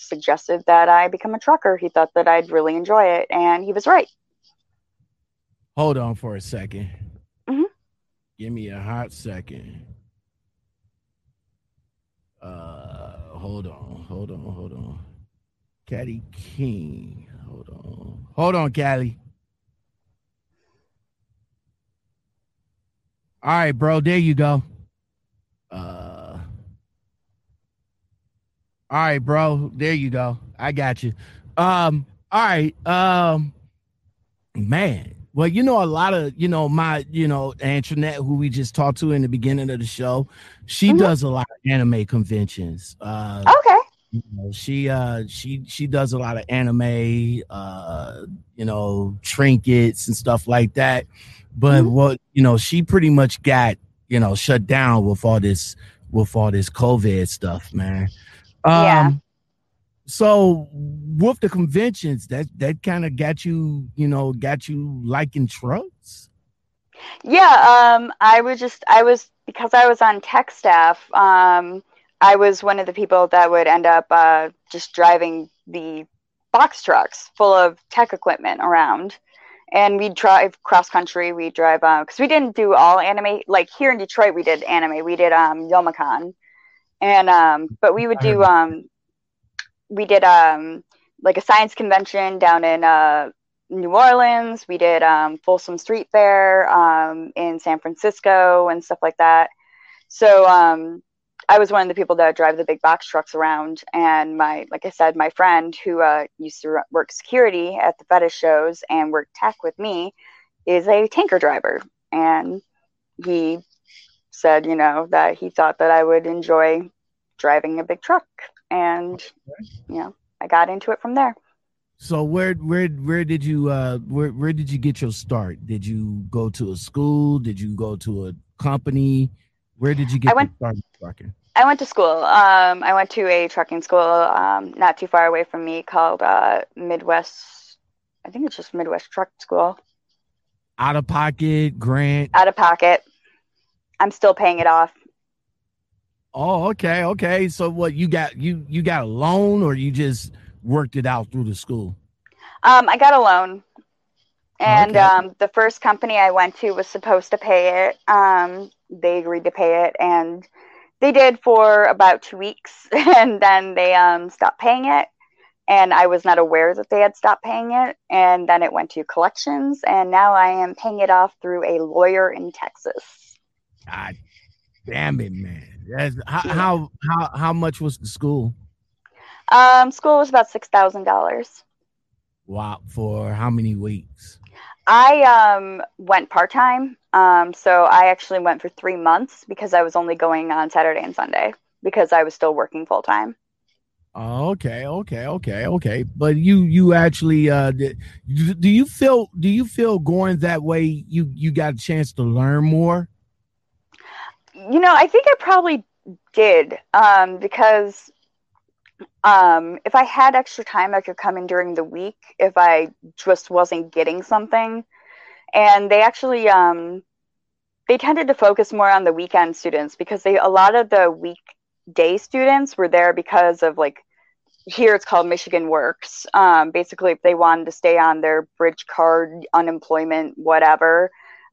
suggested that I become a trucker. He thought that I'd really enjoy it. And he was right. Hold on for a 2nd Mhm. Give me a hot second. Uh, hold on, hold on, hold on. Caddy King. Hold on. Hold on, Callie. All right, bro. There you go. Uh all right, bro. There you go. I got you. Um, all right. Um man. Well, you know, a lot of, you know, my, you know, Antoinette, who we just talked to in the beginning of the show, she Mhm. does a lot of anime conventions. Uh Okay. you know, she uh she she does a lot of anime uh you know trinkets and stuff like that but Mhm. what you know she pretty much got you know shut down with all this with all this covid stuff man um Yeah. so with the conventions that that kind of got you you know got you liking trucks Yeah, um, I was just I was because I was on tech staff. Um, I was one of the people that would end up uh, just driving the box trucks full of tech equipment around, and we'd drive cross country. We would drive because we didn't do all anime. Like here in Detroit, we did anime. We did um, Youmacon, and um, but we would do um, we did um, like a science convention down in uh, New Orleans. We did um, Folsom Street Fair um, in San Francisco and stuff like that. So um, I was one of the people that drive the big box trucks around. And my, like I said, my friend who uh, used to work security at the fetish shows and work tech with me is a tanker driver. And he said, you know, that he thought that I would enjoy driving a big truck. And, you know, I got into it from there. so where where where did you uh where where did you get your start did you go to a school did you go to a company where did you get I went- your start trucking I went to school. Um, I went to a trucking school um, not too far away from me called uh, Midwest. I think it's just Midwest Truck School. out of pocket grant Out of pocket. I'm still paying it off. oh okay okay so what you got you you got a loan or you just worked it out through the school Um, I got a loan, and Okay. um, the first company I went to was supposed to pay it. Um, they agreed to pay it, and they did for about two weeks, and then they um, stopped paying it. And I was not aware that they had stopped paying it, and then it went to collections, and now I am paying it off through a lawyer in Texas. God damn it man That's, how, Yeah. how how how much was the school Um, school was about six thousand dollars. wow for how many weeks I um, went part time. Um, so I actually went for three months because I was only going on Saturday and Sunday because I was still working full time. Oh, okay, okay, okay, okay. But you you actually uh d- do do you feel do you feel going that way you you got a chance to learn more? You know, I think I probably did um, because um, if I had extra time, I could come in during the week if I just wasn't getting something. And they actually um, they tended to focus more on the weekend students because they a lot of the weekday students were there because of like here it's called Michigan Works. Um, basically, if they wanted to stay on their bridge card, unemployment, whatever,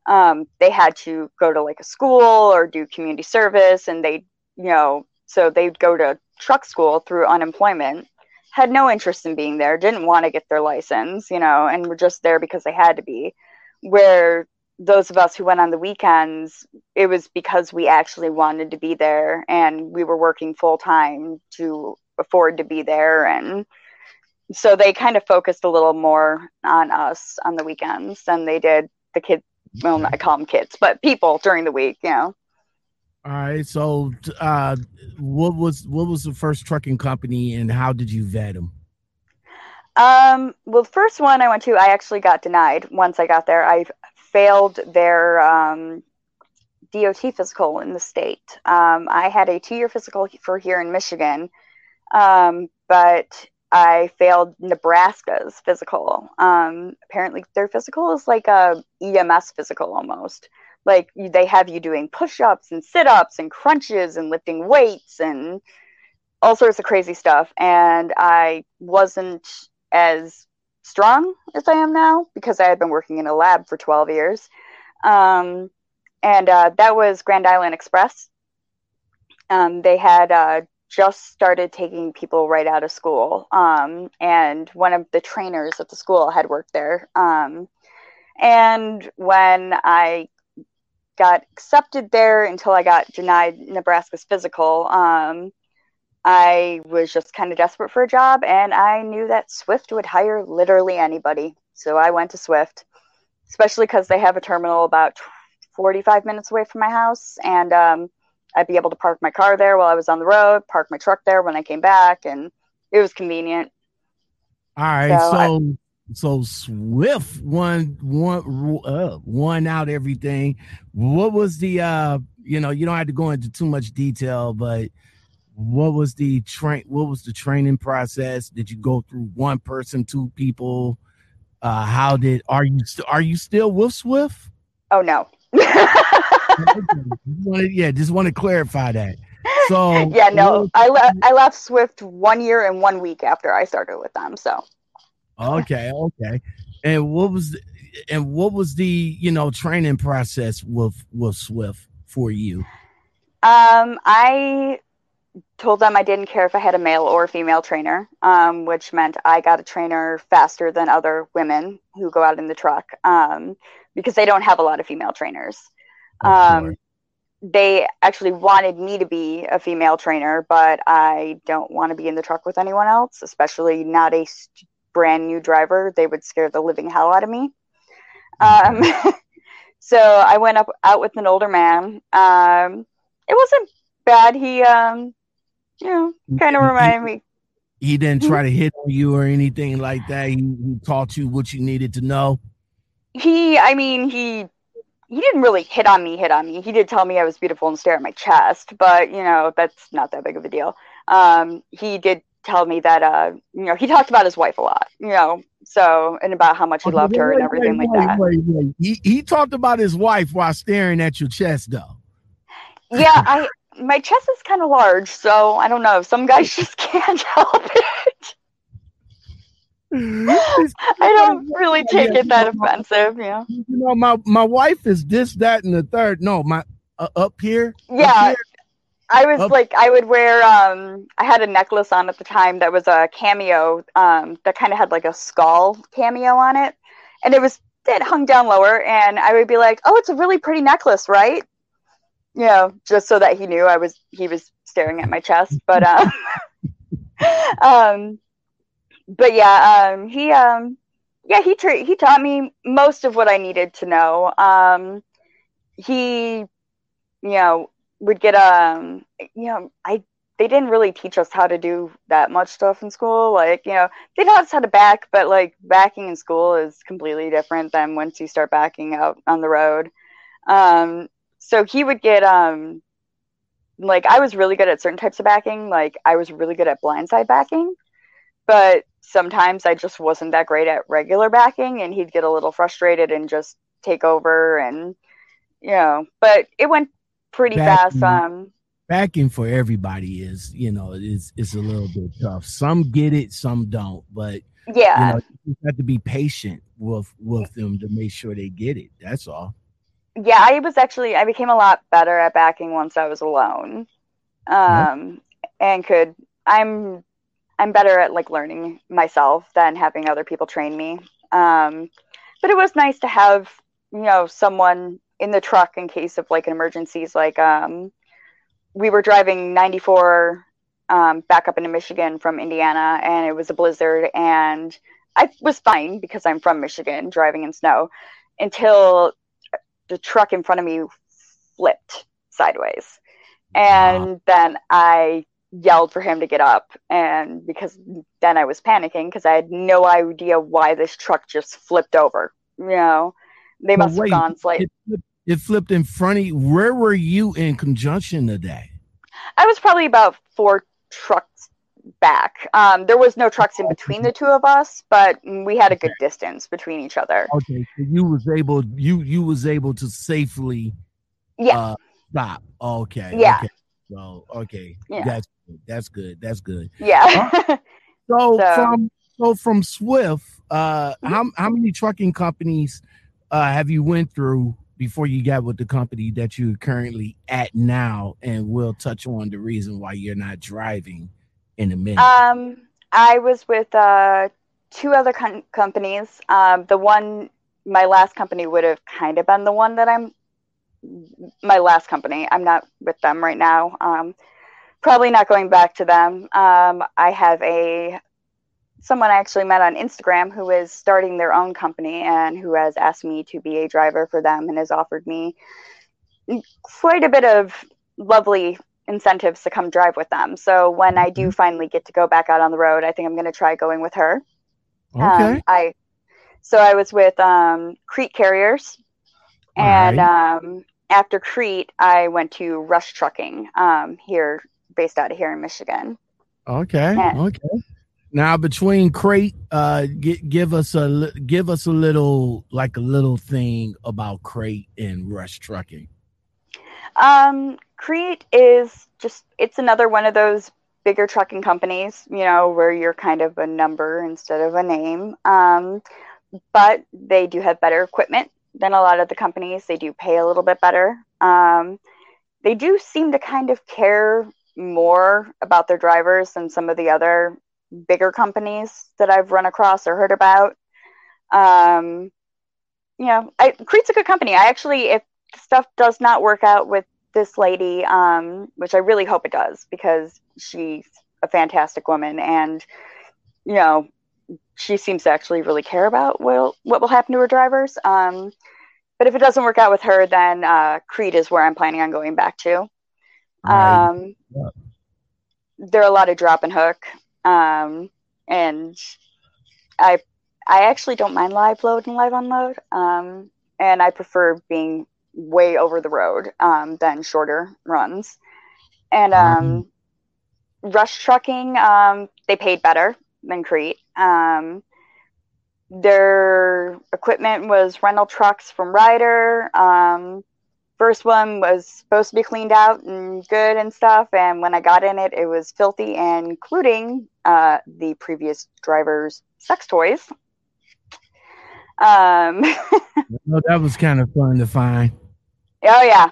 um, they had to go to like a school or do community service, and they, you know, so they'd go to truck school through unemployment. Had no interest in being there, didn't want to get their license, you know, and were just there because they had to be. Where those of us who went on the weekends, it was because we actually wanted to be there and we were working full time to afford to be there and so they kind of focused a little more on us on the weekends than they did the kids well i call them kids but people during the week you know All right. So, uh, what was what was the first trucking company, and how did you vet them? Um, well, the first one I went to, I actually got denied once I got there. I failed their um, DOT physical in the state. Um, I had a two year physical for here in Michigan, um, but I failed Nebraska's physical. Um, apparently, their physical is like a EMS physical almost. Like they have you doing push ups and sit ups and crunches and lifting weights and all sorts of crazy stuff. And I wasn't as strong as I am now because I had been working in a lab for 12 years. Um, and uh, that was Grand Island Express. Um, they had uh, just started taking people right out of school. Um, and one of the trainers at the school had worked there. Um, and when I got accepted there until I got denied Nebraska's physical, um, I was just kind of desperate for a job, and I knew that Swift would hire literally anybody. So I went to Swift, especially because they have a terminal about 45 minutes away from my house, and um, I'd be able to park my car there while I was on the road, park my truck there when I came back, and it was convenient. All right, so so, I, so Swift won one uh, won out everything. What was the uh you know you don't have to go into too much detail, but what was the train what was the training process did you go through one person two people uh how did are you st- are you still with swift oh no yeah just want to clarify that. So yeah no i left i left swift one year and one week after i started with them so. Okay okay. And what was the, and what was the you know training process with with swift for you? Um i told them I didn't care if I had a male or female trainer, um, which meant I got a trainer faster than other women who go out in the truck um, because they don't have a lot of female trainers. Um, they actually wanted me to be a female trainer, but I don't want to be in the truck with anyone else, especially not a st- brand new driver. They would scare the living hell out of me. Um, so I went up out with an older man. Um, it wasn't bad. He um, you know, kind of reminded me. He didn't try to hit on you or anything like that. He, he taught you what you needed to know. He, I mean, he he didn't really hit on me, hit on me. He did tell me I was beautiful and stare at my chest, but you know, that's not that big of a deal. Um, he did tell me that uh, you know, he talked about his wife a lot, you know, so and about how much he loved her and everything like that. He he talked about his wife while staring at your chest though. Yeah, I my chest is kind of large, so I don't know. Some guys just can't help it. I don't really take it that offensive, yeah. You know, my my wife is this, that, and the third. No, my uh, up here. Yeah, up here. I was up. like, I would wear. Um, I had a necklace on at the time that was a cameo. Um, that kind of had like a skull cameo on it, and it was it hung down lower, and I would be like, "Oh, it's a really pretty necklace, right?" you know, just so that he knew I was he was staring at my chest. But um, um but yeah, um, he um, yeah, he tra- he taught me most of what I needed to know. Um, he, you know, would get um, you know, I they didn't really teach us how to do that much stuff in school. Like, you know, they taught us how to back, but like backing in school is completely different than once you start backing out on the road. Um, so he would get um like I was really good at certain types of backing. Like I was really good at blindside backing, but sometimes I just wasn't that great at regular backing, and he'd get a little frustrated and just take over, and you know. But it went pretty backing, fast. Um, backing for everybody is you know is is a little bit tough. Some get it, some don't. But yeah, you, know, you have to be patient with with them to make sure they get it. That's all yeah, I was actually I became a lot better at backing once I was alone. Um and could I'm I'm better at like learning myself than having other people train me. Um but it was nice to have, you know, someone in the truck in case of like an emergencies like um we were driving 94 um, back up into Michigan from Indiana and it was a blizzard and I was fine because I'm from Michigan driving in snow until the truck in front of me flipped sideways. And wow. then I yelled for him to get up and because then I was panicking because I had no idea why this truck just flipped over. You know, they must have wait, gone like It, flipped- it flipped in front of you. Where were you in conjunction today? I was probably about four trucks back. Um, there was no trucks in between the two of us, but we had a good distance between each other. Okay, so you was able you you was able to safely Yeah. uh, stop. Okay. Yeah. Okay. So okay, Yeah. that's good. That's good. That's good. Yeah. So, So- from so from Swift, uh, Mm-hmm. how how many trucking companies uh have you went through before you got with the company that you're currently at now? And we'll touch on the reason why you're not driving in a minute. um, I was with uh, two other com- companies. Um, the one, my last company would have kind of been the one that I'm. My last company. I'm not with them right now. Um, probably not going back to them. Um, I have a someone I actually met on Instagram who is starting their own company and who has asked me to be a driver for them and has offered me quite a bit of lovely incentives to come drive with them. So when I do finally get to go back out on the road, I think I'm going to try going with her. okay. Um, I so I was with um, Crete Carriers, and um, after Crete, I went to Rush Trucking um, here, based out of here in Michigan. Okay. Yeah. Okay. Now between Crete, uh, gi- give us a give us a little like a little thing about Crete and rush trucking. Um, Crete is just it's another one of those bigger trucking companies, you know, where you're kind of a number instead of a name. Um, but they do have better equipment than a lot of the companies. They do pay a little bit better. Um, they do seem to kind of care more about their drivers than some of the other bigger companies that I've run across or heard about. Um, you know, I, Crete's a good company. I actually, if stuff does not work out with this lady, um, which I really hope it does because she's a fantastic woman and, you know, she seems to actually really care about what, what will happen to her drivers. Um, but if it doesn't work out with her, then uh, Crete is where I'm planning on going back to. Um, Yeah. There are a lot of drop and hook, um, and I I actually don't mind live load and live unload, um, and I prefer being way over the road um, than shorter runs. And um, rush trucking, um, they paid better than Crete. Um, their equipment was rental trucks from Ryder. Um, first one was supposed to be cleaned out and good and stuff, and when I got in it, it was filthy, and including uh, the previous driver's sex toys. Um, No, that was kind of fun to find. Oh yeah,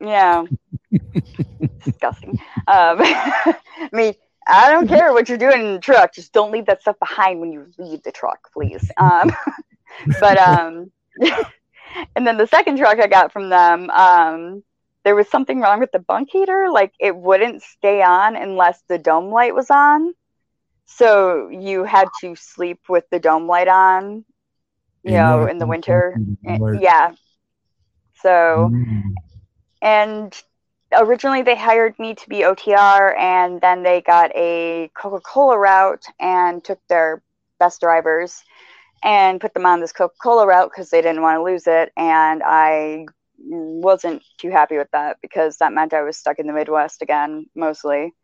yeah. Disgusting. Um, I mean, I don't care what you're doing in the truck. Just don't leave that stuff behind when you leave the truck, please. Um, but um, and then the second truck I got from them, um, there was something wrong with the bunk heater. Like it wouldn't stay on unless the dome light was on. So you had to sleep with the dome light on, you In know, in the winter. Eh. Yeah. So Mm. and originally they hired me to be OTR, and then they got a Coca Cola route and took their best drivers and put them on this Coca Cola route because they didn't want to lose it. And I wasn't too happy with that because that meant I was stuck in the Midwest again, mostly.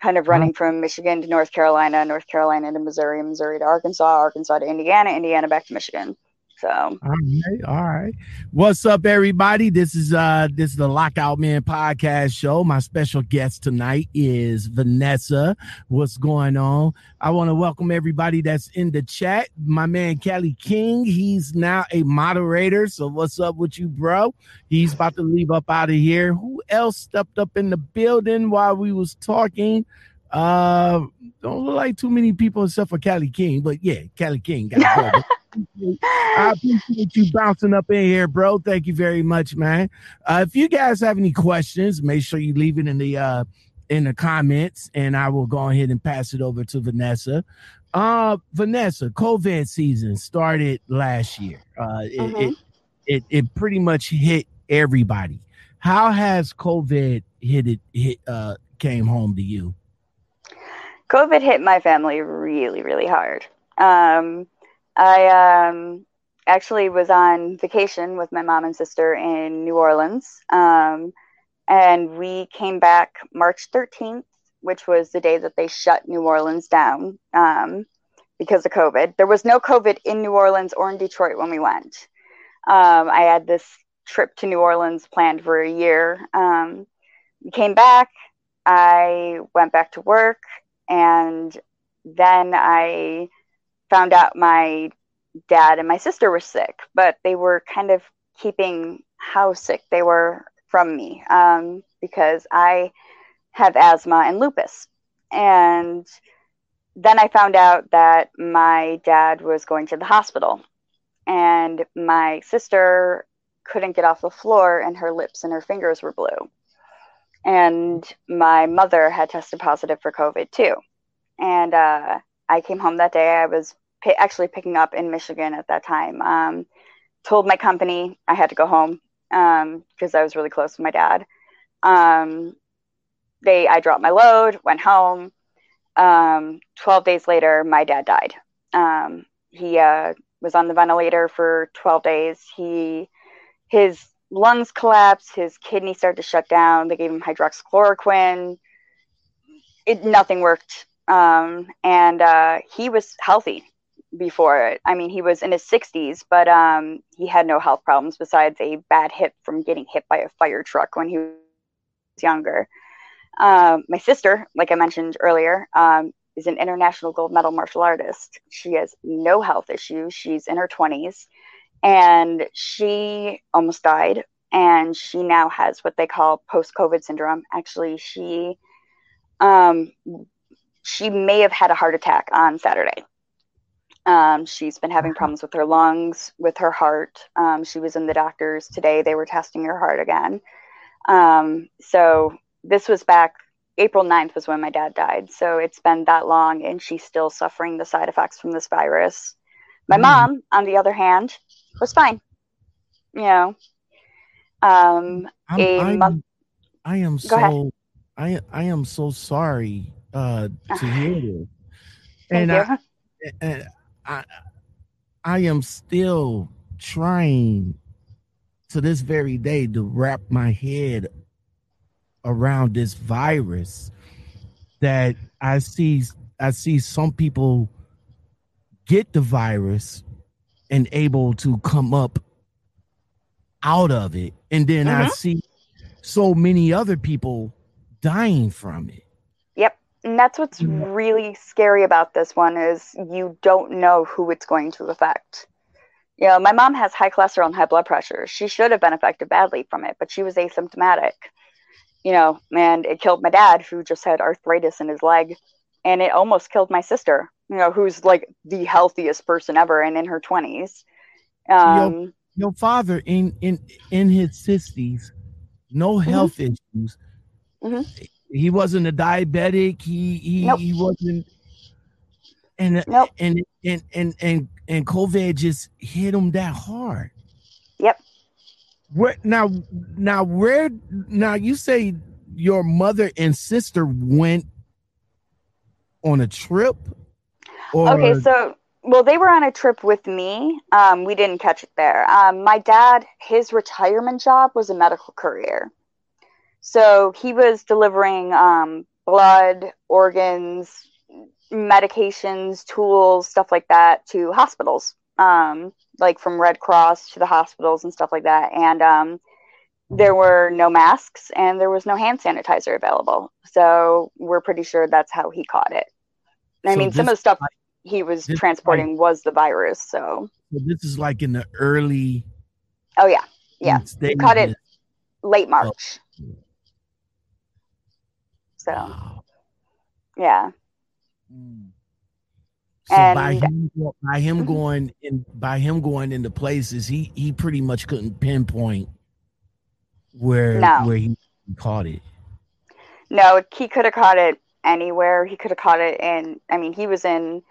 Kind of mm-hmm. running from Michigan to North Carolina, North Carolina to Missouri, Missouri to Arkansas, Arkansas to Indiana, Indiana back to Michigan. So All right, all right. What's up, everybody? This is uh this is the Lockout Man podcast show. My special guest tonight is Vanessa. What's going on? I want to welcome everybody that's in the chat. My man Kelly King, he's now a moderator. So what's up with you, bro? He's about to leave up out of here. Who else stepped up in the building while we was talking? Uh don't look like too many people except for Kelly King, but yeah, Kelly King got. I appreciate you bouncing up in here, bro. Thank you very much, man. Uh, if you guys have any questions, make sure you leave it in the uh, in the comments, and I will go ahead and pass it over to Vanessa. Uh, Vanessa, COVID season started last year. Uh, it, Mhm. it it it pretty much hit everybody. How has COVID hit it hit uh came home to you? COVID hit my family really, really hard. Um, I um, actually was on vacation with my mom and sister in New Orleans. Um, and we came back March 13th, which was the day that they shut New Orleans down um, because of COVID. There was no COVID in New Orleans or in Detroit when we went. Um, I had this trip to New Orleans planned for a year. Um, we came back. I went back to work, and then I found out my dad and my sister were sick, but they were kind of keeping how sick they were from me um, because I have asthma and lupus. And then I found out that my dad was going to the hospital, and my sister couldn't get off the floor, and her lips and her fingers were blue. And my mother had tested positive for COVID too. And uh, I came home that day. I was p- actually picking up in Michigan at that time. Um, told my company I had to go home because um, I was really close to my dad. Um, they, I dropped my load, went home. Um, Twelve days later, my dad died. Um, he uh, was on the ventilator for twelve days. He, his lungs collapsed. His kidney started to shut down. They gave him hydroxychloroquine. It nothing worked, um, and uh, he was healthy before it. I mean, he was in his 60s, but um, he had no health problems besides a bad hip from getting hit by a fire truck when he was younger. Um, my sister, like I mentioned earlier, um, is an international gold medal martial artist. She has no health issues. She's in her 20s and she almost died. And she now has what they call post COVID syndrome. Actually, she um, she may have had a heart attack on Saturday. Um, she's been having problems with her lungs, with her heart. Um, she was in the doctors today. They were testing her heart again. Um, so this was back April 9th was when my dad died. So it's been that long and she's still suffering the side effects from this virus. My mm. mom, on the other hand, was fine. You know, um, I'm, a I'm, month. I am so, ahead. I, I am so sorry, uh, to hear this. and I, and I I am still trying to this very day to wrap my head around this virus that I see I see some people get the virus and able to come up out of it and then mm-hmm. I see so many other people dying from it Yep. and that's what's mm. really scary about this one is you don't know who it's going to affect you know my mom has high cholesterol and high blood pressure she should have been affected badly from it but she was asymptomatic you know and it killed my dad who just had arthritis in his leg and it almost killed my sister you know who's like the healthiest person ever and in her 20s um, your, your father in in in his 60s no mm-hmm. health mm-hmm. issues mm-hmm he wasn't a diabetic. He he, nope. he wasn't and nope. and and and and and COVID just hit him that hard. Yep. Where now now where now you say your mother and sister went on a trip? Or... Okay, so well, they were on a trip with me. Um, we didn't catch it there. Um, my dad, his retirement job was a medical courier. So he was delivering um, blood, organs, medications, tools, stuff like that to hospitals, um, like from Red Cross to the hospitals and stuff like that. And um, there were no masks and there was no hand sanitizer available. So we're pretty sure that's how he caught it. I so mean, some of the stuff he was transporting like, was the virus. So. so this is like in the early. Oh yeah, yeah. He caught it late March. Oh. So, yeah. Mm. So and, by him, by him mm-hmm. going in, by him going into places, he he pretty much couldn't pinpoint where no. where he caught it. No, he could have caught it anywhere. He could have caught it in. I mean, he was in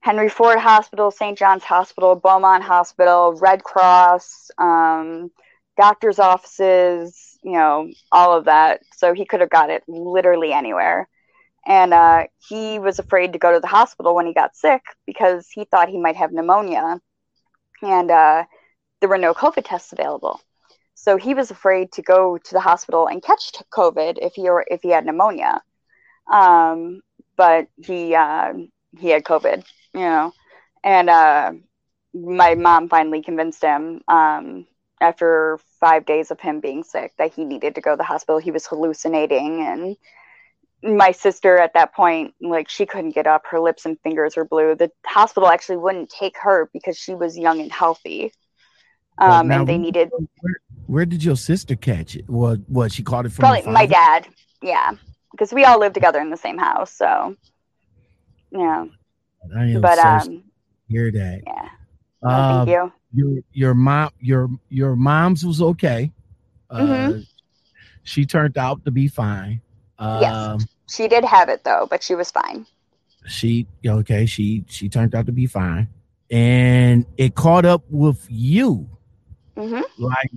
Henry Ford Hospital, St. John's Hospital, Beaumont Hospital, Red Cross, um, doctors' offices, you know, all of that. So he could have got it literally anywhere. and uh, he was afraid to go to the hospital when he got sick because he thought he might have pneumonia, and uh, there were no COVID tests available. So he was afraid to go to the hospital and catch COVID if he or if he had pneumonia. Um, but he uh, he had COVID, you know, and uh, my mom finally convinced him um, after five days of him being sick that he needed to go to the hospital. He was hallucinating and my sister at that point like she couldn't get up her lips and fingers were blue the hospital actually wouldn't take her because she was young and healthy um, and they needed where, where, did your sister catch it? What what she caught it from probably my dad. Yeah. Because we all live together in the same house so yeah. But so um hear that. yeah. No, uh, thank you. your your mom your your mom's was okay. Uh, mm-hmm. she turned out to be fine. Um, yes, she did have it though, but she was fine. She okay. She she turned out to be fine, and it caught up with you. Mm-hmm. Like,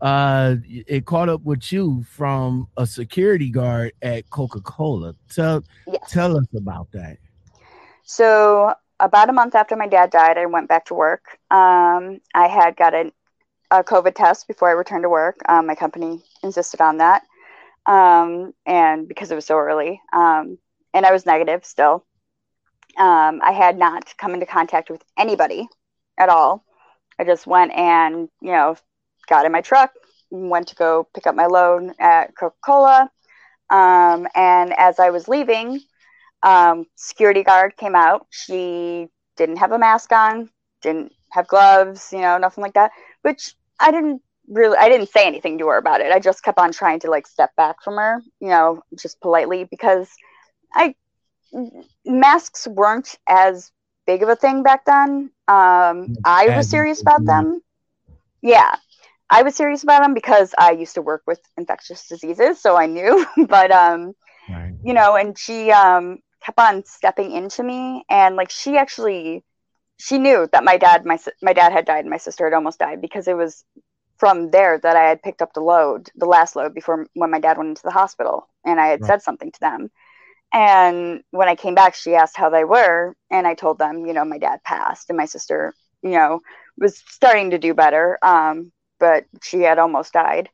uh, it caught up with you from a security guard at Coca Cola. Tell yes. tell us about that. So about a month after my dad died, I went back to work. Um, I had got a, a COVID test before I returned to work. Um, my company insisted on that um, and because it was so early, um, and I was negative still. Um, I had not come into contact with anybody at all. I just went and you know got in my truck, went to go pick up my loan at Coca Cola, um, and as I was leaving, um, security guard came out. She didn't have a mask on, didn't have gloves, you know, nothing like that. Which I didn't really I didn't say anything to her about it. I just kept on trying to like step back from her, you know, just politely because I masks weren't as big of a thing back then. Um I was serious about them. Yeah. I was serious about them because I used to work with infectious diseases, so I knew. but um right. you know, and she um kept on stepping into me and like she actually she knew that my dad my my dad had died and my sister had almost died because it was from there that I had picked up the load, the last load before when my dad went into the hospital, and I had right. said something to them. And when I came back, she asked how they were, and I told them, you know, my dad passed, and my sister, you know, was starting to do better, um, but she had almost died.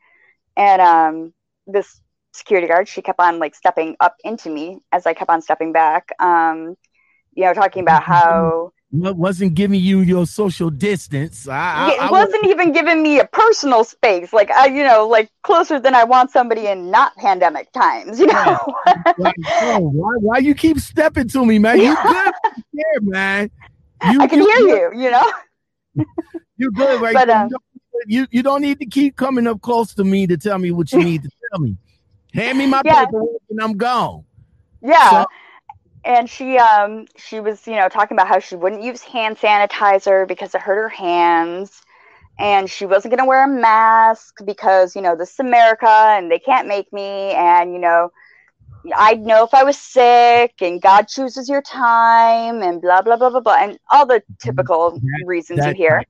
And um, this security guard, she kept on like stepping up into me as I kept on stepping back, um, you know, talking about how wasn't giving you your social distance. I, it I, wasn't even giving me a personal space, like I, you know, like closer than I want somebody in not pandemic times. You know, like, oh, why, why you keep stepping to me, man? You good? yeah, man. You, I can you, hear you. You know, you good, right? But, um, you you don't need to keep coming up close to me to tell me what you need to tell me. Hand me my yeah. paperwork and I'm gone. Yeah. So, and she um she was you know talking about how she wouldn't use hand sanitizer because it hurt her hands. And she wasn't going to wear a mask because you know this is america and they can't make me. And you know i'd know if i was sick and god chooses your time and blah blah blah blah blah and all the typical that, reasons that you hear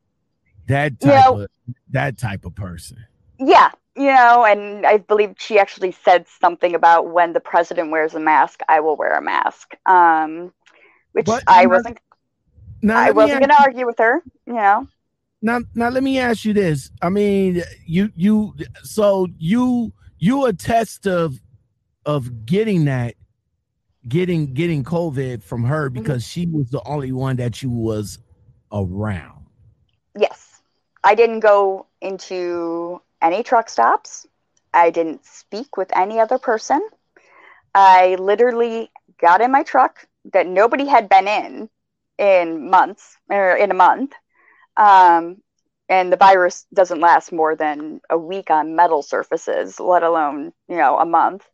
that type you know, of, that type of person. Yeah you know, and I believe she actually said something about when the president wears a mask, I will wear a mask. Um, which but, I wasn't. Now, I wasn't going to argue with her. You know. Now, now let me ask you this. I mean, you, you, so you, you attest of, of getting that, getting, getting COVID from her mm-hmm. because mm-hmm. she was the only one that you was around. Yes, I didn't go into any truck stops. I didn't speak with any other person. I literally got in my truck that nobody had been in in months or in a month. Um, and the virus doesn't last more than a week on metal surfaces, let alone, you know, a month.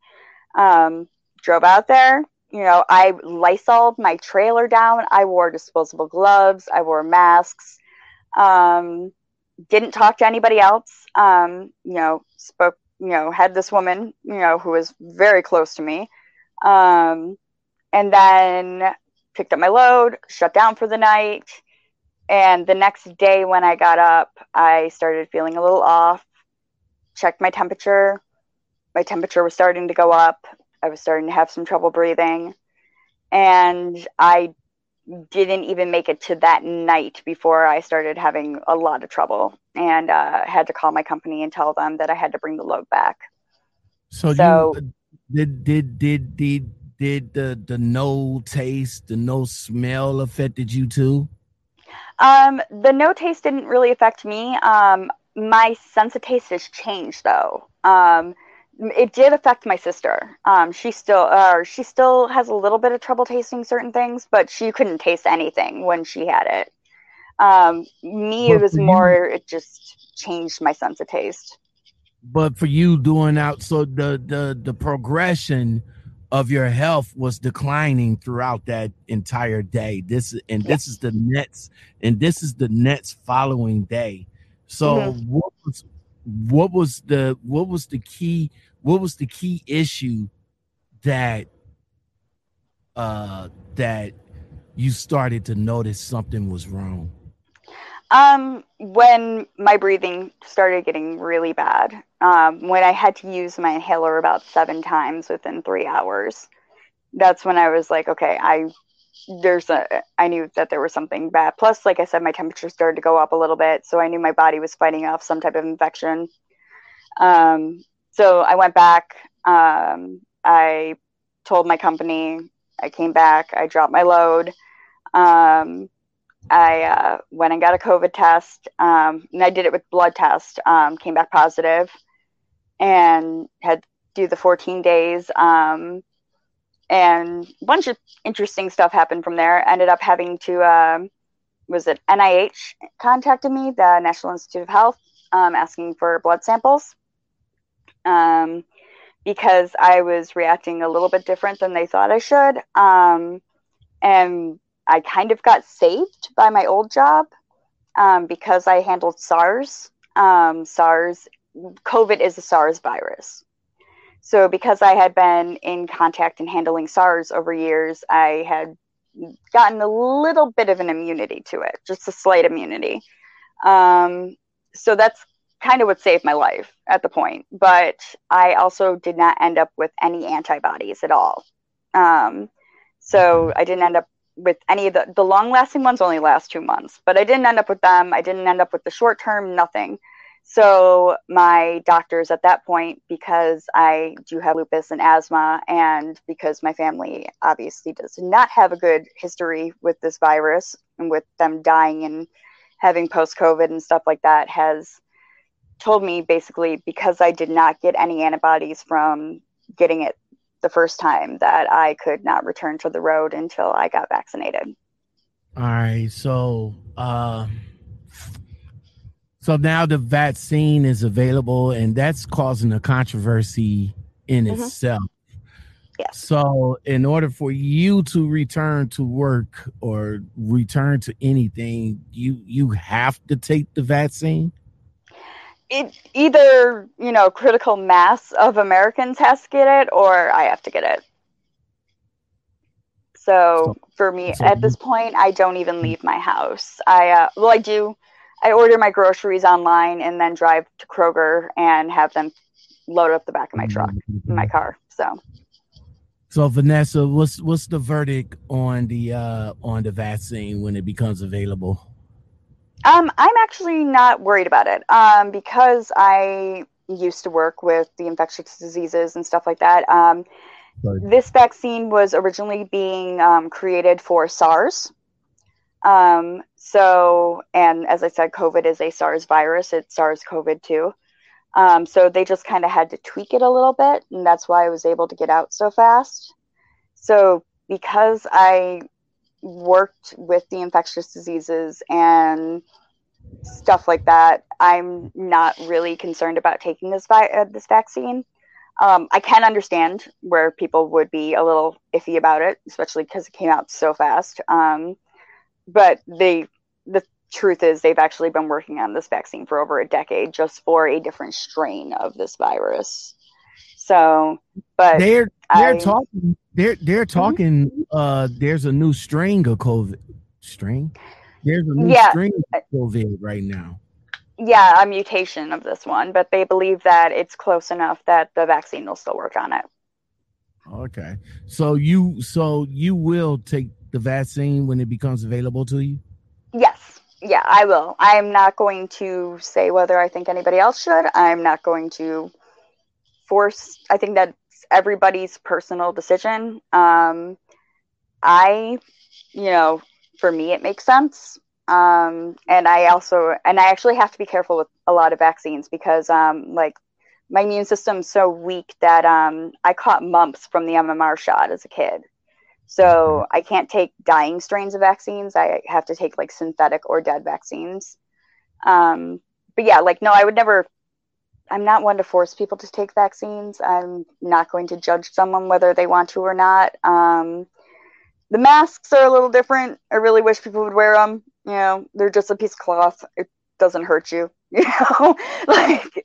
Um, drove out there, you know, I Lysoled my trailer down. I wore disposable gloves. I wore masks. Um, didn't talk to anybody else. Um, you know, spoke, you know, had this woman, you know, who was very close to me. Um, and then picked up my load, shut down for the night. And the next day when I got up, I started feeling a little off, checked my temperature. My temperature was starting to go up. I was starting to have some trouble breathing. And I didn't even make it to that night before I started having a lot of trouble and uh, had to call my company and tell them that I had to bring the load back. So, so you, did did did did did the the no taste, the no smell affected you too? Um, the no taste didn't really affect me. Um, my sense of taste has changed though. Um, it did affect my sister. Um, she still, uh, she still has a little bit of trouble tasting certain things, but she couldn't taste anything when she had it. Um, me, it was more. It just changed my sense of taste. But for you doing out, so the the the progression of your health was declining throughout that entire day. This and this is the next, and this is the next following day. So mm-hmm. what was what was the what was the key what was the key issue that uh that you started to notice something was wrong? Um, when my breathing started getting really bad, um, when I had to use my inhaler about seven times within three hours, that's when I was like, okay, I there's a I knew that there was something bad. Plus, like I said, my temperature started to go up a little bit, so I knew my body was fighting off some type of infection. Um, so I went back. Um, I told my company. I came back. I dropped my load. Um, I uh, went and got a COVID test, um, and I did it with blood test. Um, came back positive, and had to do the 14 days. Um, and a bunch of interesting stuff happened from there. Ended up having to, uh, was it NIH contacted me, the National Institute of Health, um, asking for blood samples, um, because I was reacting a little bit different than they thought I should. Um, and I kind of got saved by my old job um, because I handled SARS. Um, SARS, COVID is a SARS virus. So, because I had been in contact and handling SARS over years, I had gotten a little bit of an immunity to it, just a slight immunity. Um, so, that's kind of what saved my life at the point. But I also did not end up with any antibodies at all. Um, so, I didn't end up with any of the the long lasting ones only last two months but i didn't end up with them i didn't end up with the short term nothing so my doctors at that point because i do have lupus and asthma and because my family obviously does not have a good history with this virus and with them dying and having post covid and stuff like that has told me basically because i did not get any antibodies from getting it the first time that I could not return to the road until I got vaccinated. All right. So, uh, so now the vaccine is available, and that's causing a controversy in mm-hmm. itself. Yes. So, in order for you to return to work or return to anything, you you have to take the vaccine it either you know critical mass of Americans has to get it or I have to get it. So for me at this point, I don't even leave my house. I uh, well, I do. I order my groceries online and then drive to Kroger and have them load up the back of my truck, in my car. So. So Vanessa, what's what's the verdict on the uh on the vaccine when it becomes available? Um, I'm actually not worried about it um, because I used to work with the infectious diseases and stuff like that. Um, this vaccine was originally being um, created for SARS. Um, so, and as I said, COVID is a SARS virus. It's SARS COVID 2. Um, so they just kind of had to tweak it a little bit, and that's why I was able to get out so fast. So, because I worked with the infectious diseases and stuff like that, I'm not really concerned about taking this vi- uh, this vaccine. Um, I can understand where people would be a little iffy about it, especially because it came out so fast. Um, but they, the truth is, they've actually been working on this vaccine for over a decade, just for a different strain of this virus. So, but they're they're I, talking they're they're mm-hmm. talking. Uh, there's a new strain of COVID. Strain. There's a new yeah. strain of COVID right now. Yeah, a mutation of this one, but they believe that it's close enough that the vaccine will still work on it. Okay. So you so you will take the vaccine when it becomes available to you? Yes. Yeah, I will. I'm not going to say whether I think anybody else should. I'm not going to force I think that's everybody's personal decision. Um I you know, for me it makes sense. Um and I also and I actually have to be careful with a lot of vaccines because um like my immune system's so weak that um, I caught mumps from the MMR shot as a kid. So I can't take dying strains of vaccines. I have to take like synthetic or dead vaccines. Um, but yeah, like no, I would never. I'm not one to force people to take vaccines. I'm not going to judge someone whether they want to or not. Um, the masks are a little different. I really wish people would wear them. You know, they're just a piece of cloth. It doesn't hurt you. You know, like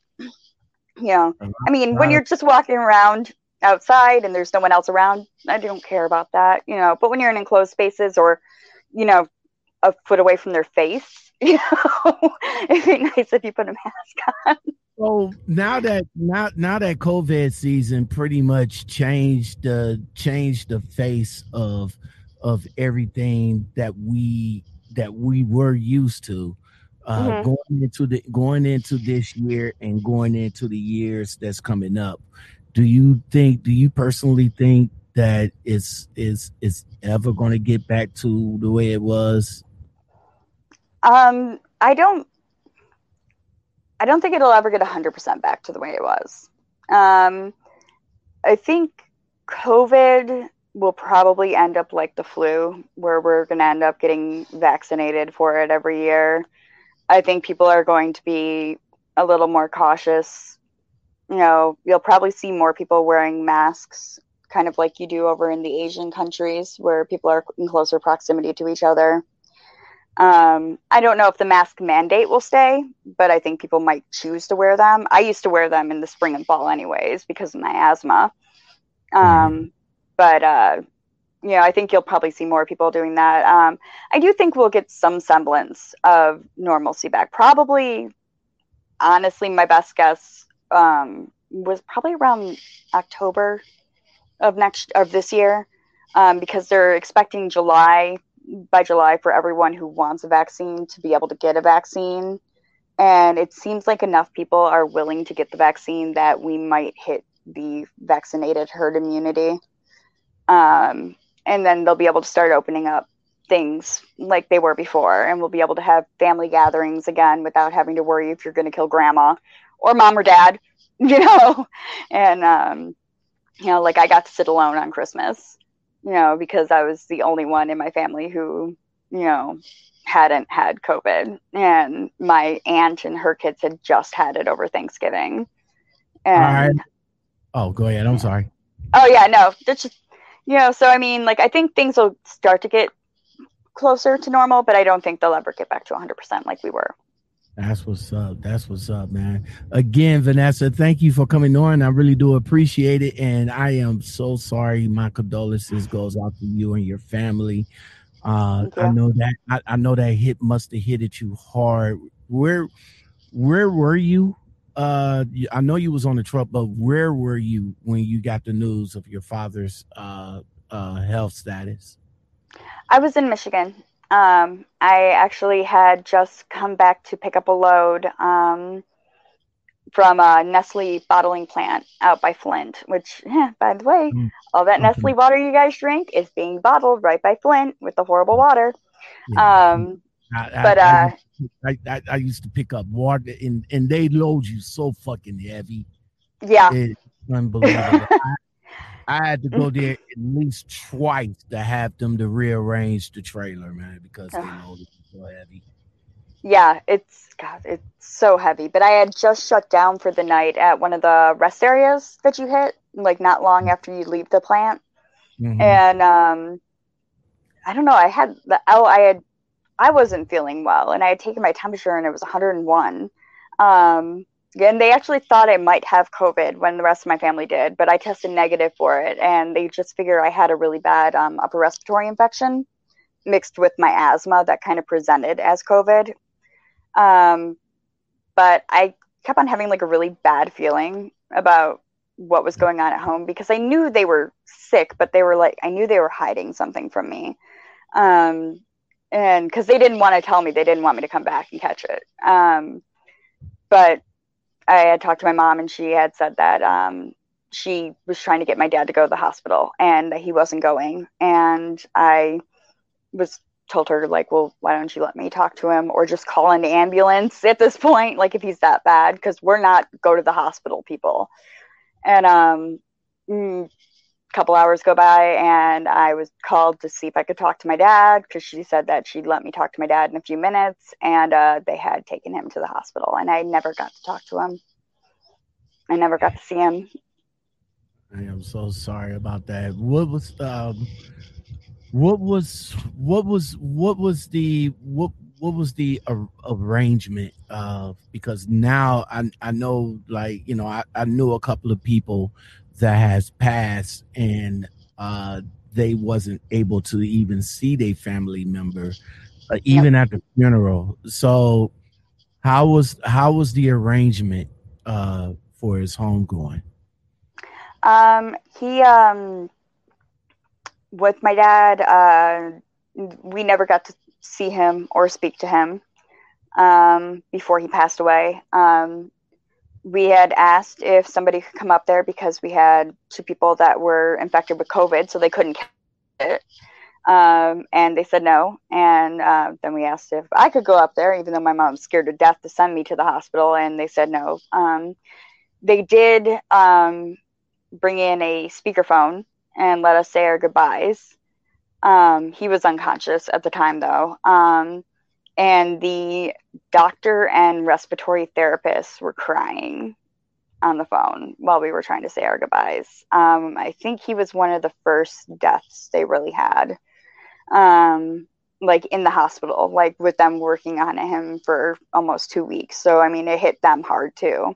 you know, I mean, when you're just walking around outside and there's no one else around, I don't care about that, you know. But when you're in enclosed spaces or, you know, a foot away from their face, you know, it'd be nice if you put a mask on. So now that now now that COVID season pretty much changed the changed the face of of everything that we that we were used to uh, mm-hmm. going into the going into this year and going into the years that's coming up do you think do you personally think that it's is is ever going to get back to the way it was um i don't i don't think it'll ever get 100% back to the way it was um i think covid will probably end up like the flu where we're going to end up getting vaccinated for it every year I think people are going to be a little more cautious. You know, you'll probably see more people wearing masks, kind of like you do over in the Asian countries where people are in closer proximity to each other. Um, I don't know if the mask mandate will stay, but I think people might choose to wear them. I used to wear them in the spring and fall, anyways, because of my asthma. Um, mm-hmm. But uh, you know, I think you'll probably see more people doing that. Um, I do think we'll get some semblance of normalcy back. Probably, honestly, my best guess um, was probably around October of next of this year, um, because they're expecting July by July for everyone who wants a vaccine to be able to get a vaccine. And it seems like enough people are willing to get the vaccine that we might hit the vaccinated herd immunity. Um, and then they'll be able to start opening up things like they were before and we'll be able to have family gatherings again without having to worry if you're going to kill grandma or mom or dad you know and um you know like i got to sit alone on christmas you know because i was the only one in my family who you know hadn't had covid. And my aunt and her kids had just had it over thanksgiving. And oh go ahead. I'm sorry. Oh yeah no that's just you know, so I mean, like, I think things will start to get closer to normal, but I don't think they'll ever get back to 100% like we were. That's what's up. That's what's up, man. Again, Vanessa, thank you for coming on. I really do appreciate it. And I am so sorry. My condolences goes out to you and your family. Uh, I know that I, I know that hit must have hit at you hard. Where where were you uh i know you was on the truck but where were you when you got the news of your father's uh uh health status i was in michigan um i actually had just come back to pick up a load um from a nestle bottling plant out by flint which yeah, by the way mm. all that nestle water you guys drink is being bottled right by flint with the horrible water yeah. um I, but uh I, I, I used to pick up water and and they load you so fucking heavy. Yeah, it's unbelievable. I, had to go there at least twice to have them to rearrange the trailer, man, because they load it so heavy. Yeah, it's God, it's so heavy. But I had just shut down for the night at one of the rest areas that you hit, like not long mm-hmm. after you leave the plant, mm-hmm. and um, I don't know. I had the oh, I had I wasn't feeling well, and I had taken my temperature, and it was 101. Um, and they actually thought I might have COVID when the rest of my family did, but I tested negative for it, and they just figured I had a really bad um, upper respiratory infection mixed with my asthma that kind of presented as COVID. Um, but I kept on having like a really bad feeling about what was going on at home because I knew they were sick, but they were like, I knew they were hiding something from me. Um, and because they didn't want to tell me, they didn't want me to come back and catch it. Um, but I had talked to my mom, and she had said that um, she was trying to get my dad to go to the hospital and that he wasn't going. And I was told her like, well, why don't you let me talk to him or just call an ambulance at this point, like if he's that bad, because we're not go to the hospital people. And um, mm, couple hours go by and I was called to see if I could talk to my dad because she said that she'd let me talk to my dad in a few minutes and uh, they had taken him to the hospital and I never got to talk to him. I never got to see him. I am so sorry about that. What was um what was what was what was the what what was the ar- arrangement of because now I I know like you know I, I knew a couple of people that has passed and uh, they wasn't able to even see their family member uh, even yep. at the funeral. So how was how was the arrangement uh, for his home going? Um he um with my dad uh we never got to see him or speak to him um before he passed away. Um we had asked if somebody could come up there because we had two people that were infected with COVID, so they couldn't catch it. Um, and they said no. And uh, then we asked if I could go up there, even though my mom's scared to death to send me to the hospital, and they said no. Um, they did um, bring in a speakerphone and let us say our goodbyes. Um, he was unconscious at the time, though. And the doctor and respiratory therapist were crying on the phone while we were trying to say our goodbyes. Um, I think he was one of the first deaths they really had, um, like in the hospital, like with them working on him for almost two weeks. So, I mean, it hit them hard too.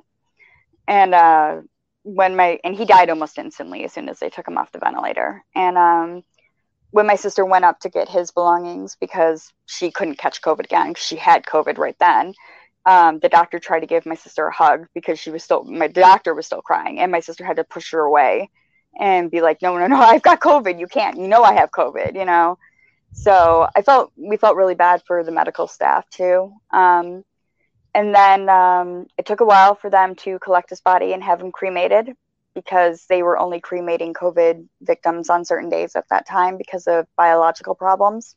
And uh, when my, and he died almost instantly as soon as they took him off the ventilator. And um, when my sister went up to get his belongings because she couldn't catch COVID again she had COVID right then. Um, the doctor tried to give my sister a hug because she was still my doctor was still crying and my sister had to push her away and be like no no no i've got covid. You can't. You know i have covid you know? So i felt we felt really bad for the medical staff too. Um, and then um, it took a while for them to collect his body and have him cremated because they were only cremating COVID victims on certain days at that time because of biological problems.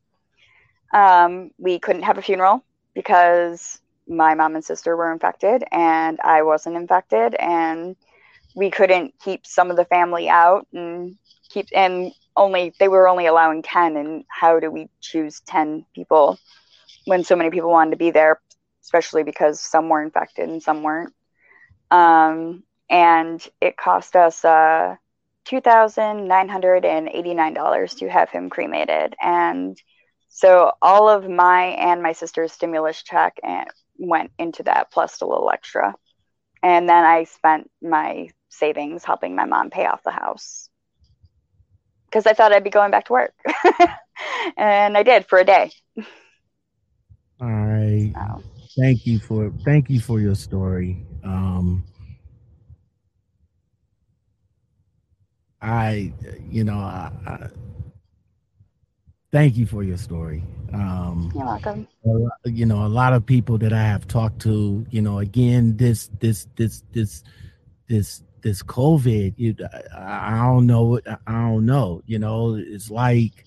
Um, we couldn't have a funeral because my mom and sister were infected and I wasn't infected, and we couldn't keep some of the family out and keep and only they were only allowing 10 and how do we choose 10 people when so many people wanted to be there especially because some were infected and some weren't um, and it cost us uh, $2,989 to have him cremated. And so all of my and my sister's stimulus check and went into that plus a little extra. And then I spent my savings helping my mom pay off the house because I thought I'd be going back to work. and I did for a day. All right. So. Thank you for thank you for your story. Um, I, you know, I, I, thank you for your story. Um, You're welcome. You know, a lot of people that I have talked to, you know, again, this, this, this, this, this, this COVID, you, I, I don't know. I don't know. You know, it's like,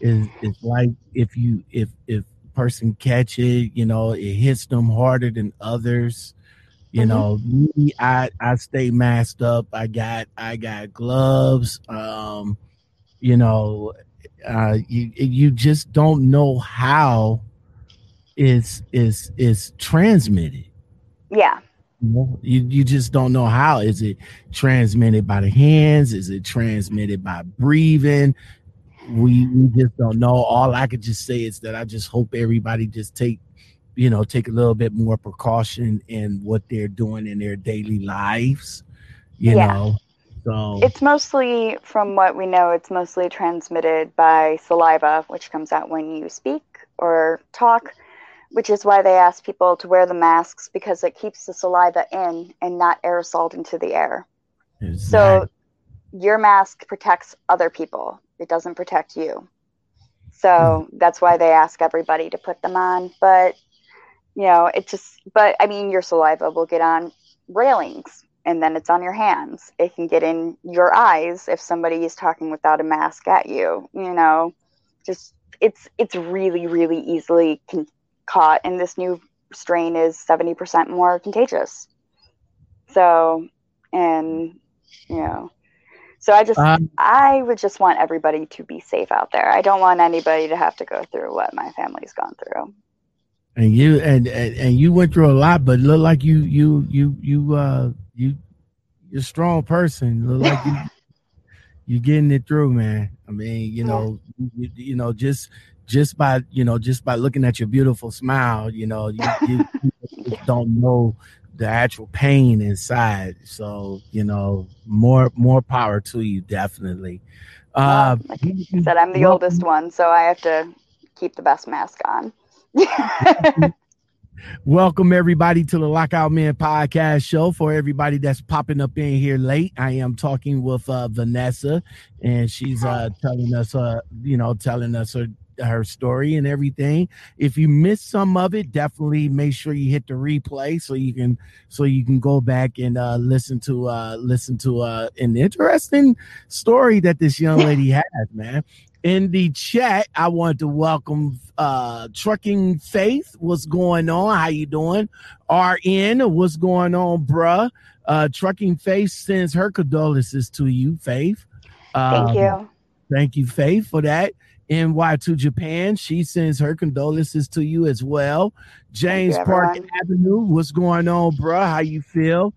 it's, it's like if you, if, if person catch it, you know, it hits them harder than others. You mm-hmm. know, me, I I stay masked up. I got I got gloves. Um, you know, uh, you you just don't know how is is is transmitted. Yeah. You, you just don't know how is it transmitted by the hands is it transmitted by breathing we, we just don't know all i could just say is that i just hope everybody just take you know take a little bit more precaution in what they're doing in their daily lives you yeah. know so it's mostly from what we know it's mostly transmitted by saliva which comes out when you speak or talk which is why they ask people to wear the masks because it keeps the saliva in and not aerosoled into the air Exactly. So your mask protects other people. It doesn't protect you. So hmm. that's why they ask everybody to put them on. But you know, it just but I mean your saliva will get on railings and then it's on your hands. It can get in your eyes if somebody is talking without a mask at you. You know, just it's it's really really easily con- caught, and this new strain is seventy percent more contagious. So, and you know, so I just Um, I would just want everybody to be safe out there. I don't want anybody to have to go through what my family's gone through. And you and, and and you went through a lot, but look like you you you you uh you you're a strong person. Look like you you getting it through, man. I mean, you know, you, you know, just just by you know just by looking at your beautiful smile, you know, you, you, you don't know the actual pain inside. So you know, more more power to you, definitely. Uh, Well, like I said, I'm the oldest one, so I have to keep the best mask on. Welcome everybody to the Lockout Man podcast show. For everybody that's popping up in here late, I am talking with uh, Vanessa, and she's uh, telling us, uh, you know, telling us her her story and everything. If you missed some of it, definitely make sure you hit the replay so you can so you can go back and uh, listen to uh, listen to uh, an interesting story that this young lady has, man in the chat i want to welcome uh trucking faith. What's going on? How you doing? Rn what's going on bruh? Uh trucking faith sends her condolences to you faith. Thank Um, you. thank you faith for that. Ny2 japan she sends her condolences to you as well. James you, park avenue what's going on bruh? How you feel?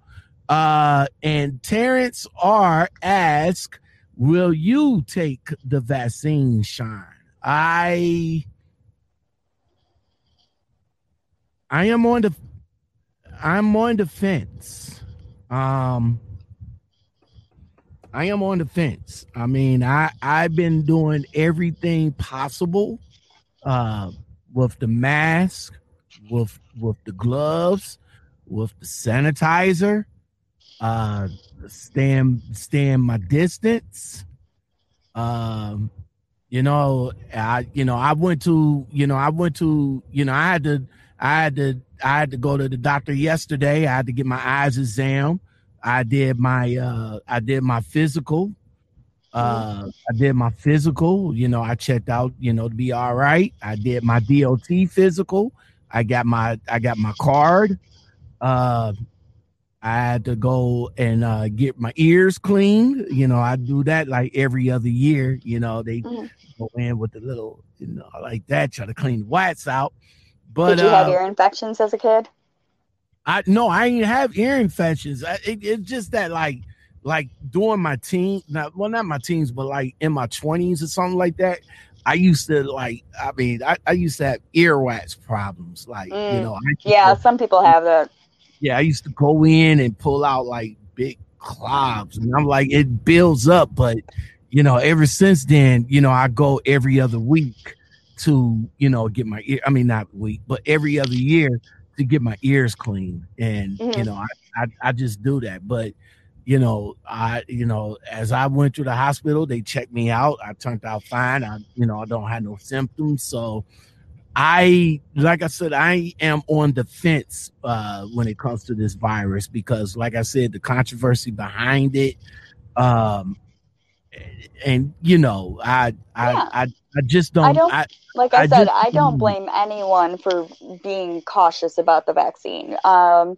Uh and terrence r ask will you take the vaccine shine i i am on the i'm on the fence um i am on the fence i mean i i've been doing everything possible uh with the mask with with the gloves with the sanitizer. Uh stand stand my distance. Um you know i you know i went to you know i went to you know i had to i had to i had to go to the doctor yesterday. I had to get my eyes exam. I did my uh i did my physical. Uh i did my physical. You know i checked out you know to be all right. I did my DOT physical. I got my i got my card. Uh I had to go and uh, get my ears cleaned. You know, I do that like every other year. You know, they Mhm. go in with the little, you know, like that, try to clean the whites out. But Did you uh, have ear infections as a kid? I no, I didn't have ear infections. I, it, it's just that like like during my teen, not well, not my teens, but like in my twenties or something like that. I used to like. I mean, I, I used to have earwax problems. Like you Mm. know, I Yeah, some people have that. Yeah, I used to go in and pull out like big clobs, and I'm like, it builds up. But you know, ever since then, you know, I go every other week to you know get my ear. I mean, not week, but every other year to get my ears clean, and you Mhm. know, I, I I just do that. But you know, I you know, as I went to the hospital, they checked me out. I turned out fine. I you know, I don't have no symptoms, so. I like I said, I am on the fence uh, when it comes to this virus because, like I said, the controversy behind it, um, and you know, I I Yeah. I, I just don't. I don't- I, Like I, I said, just- I don't blame anyone for being cautious about the vaccine. Um,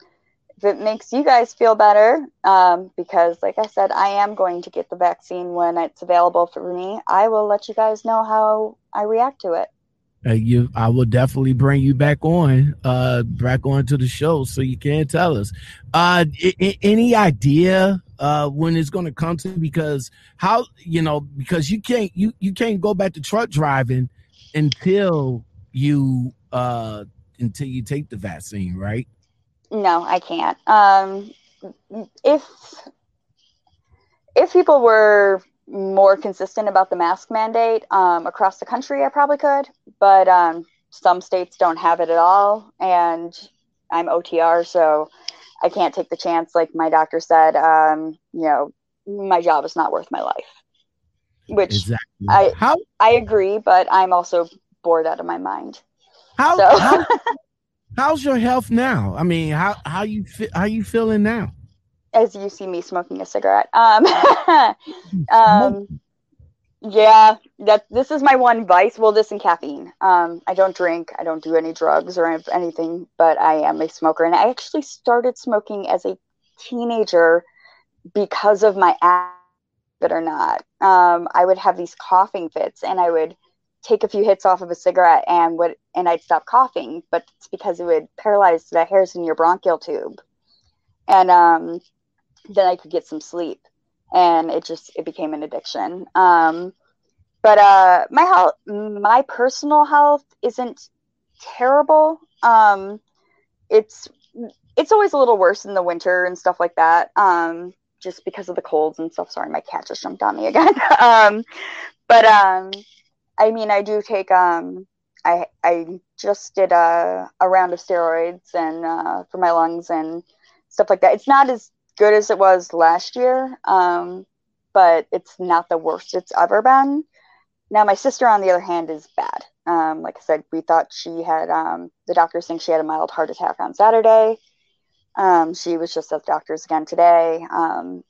if it makes you guys feel better, um, because like I said, I am going to get the vaccine when it's available for me. I will let you guys know how I react to it. Uh, you, I will definitely bring you back on, uh, back on to the show so you can tell us. Uh, I- I- any idea uh when it's going to come to? Because how you know because you can't you you can't go back to truck driving until you uh until you take the vaccine, right? No, I can't. Um, if if people were more consistent about the mask mandate um, across the country, I probably could. But um, some states don't have it at all, and I'm OTR, so I can't take the chance. Like my doctor said, um, you know, my job is not worth my life. Which Exactly. I- how I agree, but I'm also bored out of my mind. how, So how how's your health now? I mean, how how you how you feeling now? As you see me smoking a cigarette. Um, um, yeah, that this is my one vice. Well, this and caffeine. Um, I don't drink. I don't do any drugs or anything, but I am a smoker, and I actually started smoking as a teenager because of my asthma. Or not, um, I would have these coughing fits, and I would take a few hits off of a cigarette, and would and I'd stop coughing, but it's because it would paralyze the hairs in your bronchial tube, and um, then I could get some sleep, and it just it became an addiction. Um, but uh, my health, my personal health isn't terrible. Um, it's it's always a little worse in the winter and stuff like that. Um, just because of the colds and stuff. Sorry, my cat just jumped on me again. um, but um, I mean, I do take um, I I just did a a round of steroids and uh, for my lungs and stuff like that. It's not as good as it was last year, um, but it's not the worst it's ever been. Now, my sister, on the other hand, is bad. Um, like I said, we thought she had, um, the doctors think she had a mild heart attack on Saturday. Um, she was just at the doctor's again today. Um,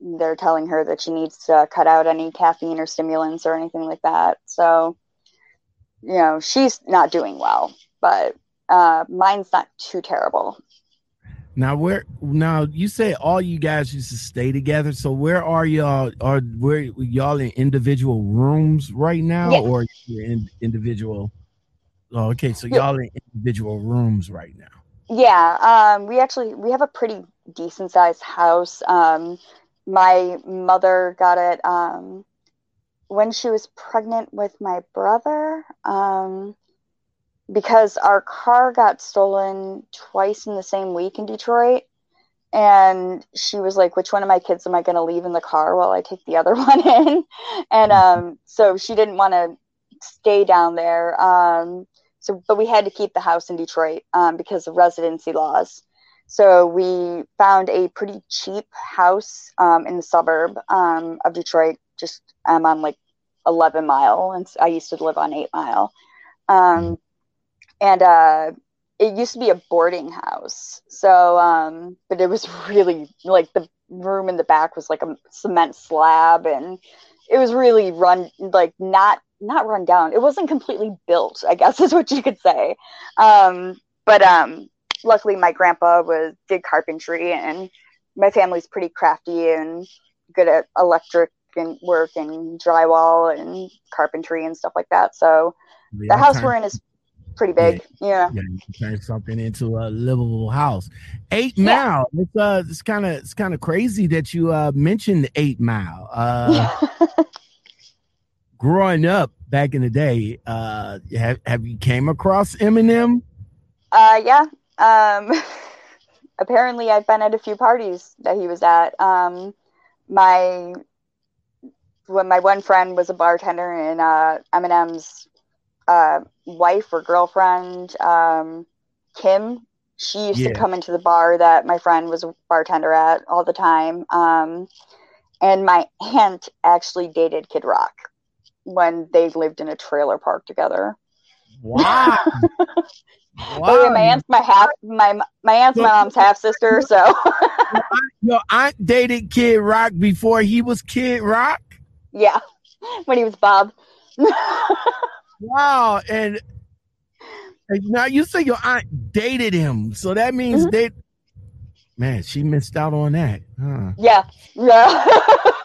they're telling her that she needs to cut out any caffeine or stimulants or anything like that. So, you know, she's not doing well, but uh, mine's not too terrible. Now where now you say all you guys used to stay together. So where are y'all? Are where y'all in individual rooms right now, Yes. or you're in individual? Oh, okay. So y'all in individual rooms right now. Yeah, um, we actually we have a pretty decent sized house. Um, my mother got it um, when she was pregnant with my brother. Um, because our car got stolen twice in the same week in Detroit. And she was like, which one of my kids am I going to leave in the car while I take the other one in? And um, so she didn't want to stay down there. Um, so, but we had to keep the house in Detroit um, because of residency laws. So we found a pretty cheap house um, in the suburb um, of Detroit. Just I'm on like 11 mile, and I used to live on eight mile. Um, and uh, it used to be a boarding house. So, um, but it was really like the room in the back was like a cement slab, and it was really run like not not run down. It wasn't completely built, I guess is what you could say. Um, but um, luckily, my grandpa was did carpentry, and my family's pretty crafty and good at electric and work and drywall and carpentry and stuff like that. So the house we're in is pretty big. Yeah. Yeah, you can turn something into a livable house. Eight Yeah. Mile. It's uh, it's kind of it's kind of crazy that you uh mentioned Eight Mile. Uh, growing up back in the day, uh, have have you came across Eminem? Uh, yeah. Um, apparently, I've been at a few parties that he was at. Um, my when my one friend was a bartender, and uh, Eminem's uh, wife or girlfriend, um, Kim, she used Yeah. to come into the bar that my friend was a bartender at all the time. Um, and my aunt actually dated Kid Rock when they lived in a trailer park together. Wow. Oh, yeah, my aunt's my half my my aunt's my mom's half sister, so Your aunt dated Kid Rock before he was Kid Rock. yeah, when he was Bob. Wow, and, and now you say your aunt dated him, so that means Mhm. they. Man, she missed out on that, huh? yeah, yeah,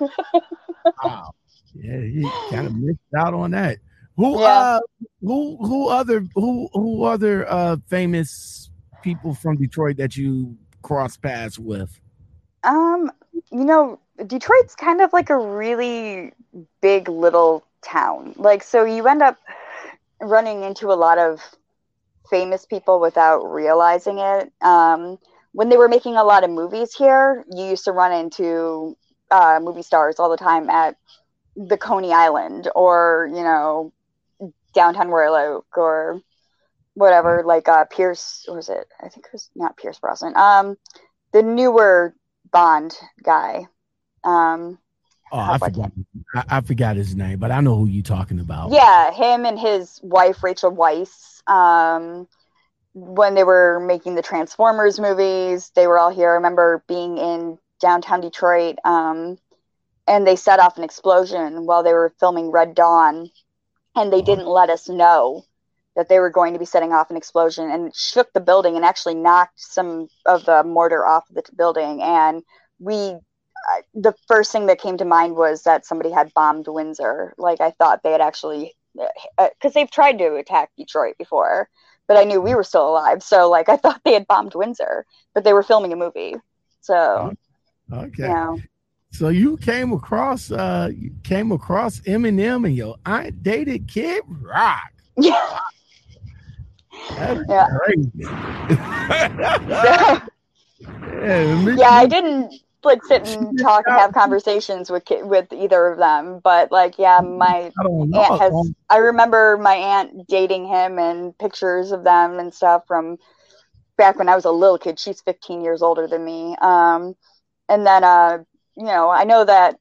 Wow. Yeah, he kind of missed out on that. Who Yeah. uh who who other who who other uh famous people from Detroit that you cross paths with? um, you know, Detroit's kind of like a really big little town. Like, so you end up running into a lot of famous people without realizing it. Um, when they were making a lot of movies here, you used to run into uh, movie stars all the time at the Coney Island or, you know, downtown Royal Oak or whatever, like uh, Pierce, or was it? I think it was not Pierce Brosnan. Um, the newer Bond guy. Um, Oh, I I forgot. I, I forgot his name, but I know who you're talking about. yeah, him and his wife Rachel Weisz. Um, when they were making the Transformers movies, they were all here. I remember being in downtown Detroit, um, and they set off an explosion while they were filming Red Dawn, and they Oh. didn't let us know that they were going to be setting off an explosion, and it shook the building and actually knocked some of the mortar off of the building. And we, I- the first thing that came to mind was that somebody had bombed Windsor. Like I thought they had actually, because they've tried to attack Detroit before, but I knew we were still alive. So like I thought they had bombed Windsor, but they were filming a movie. So Okay. you know, So you came across uh you came across Eminem and your aunt dated Kid Rock. yeah. That's Yeah. crazy. yeah, yeah, I didn't like sit and talk and have conversations with with either of them, but like yeah, my I don't know. aunt has I remember my aunt dating him and pictures of them and stuff from back when I was a little kid. She's 15 years older than me. Um, and then uh, you know, I know that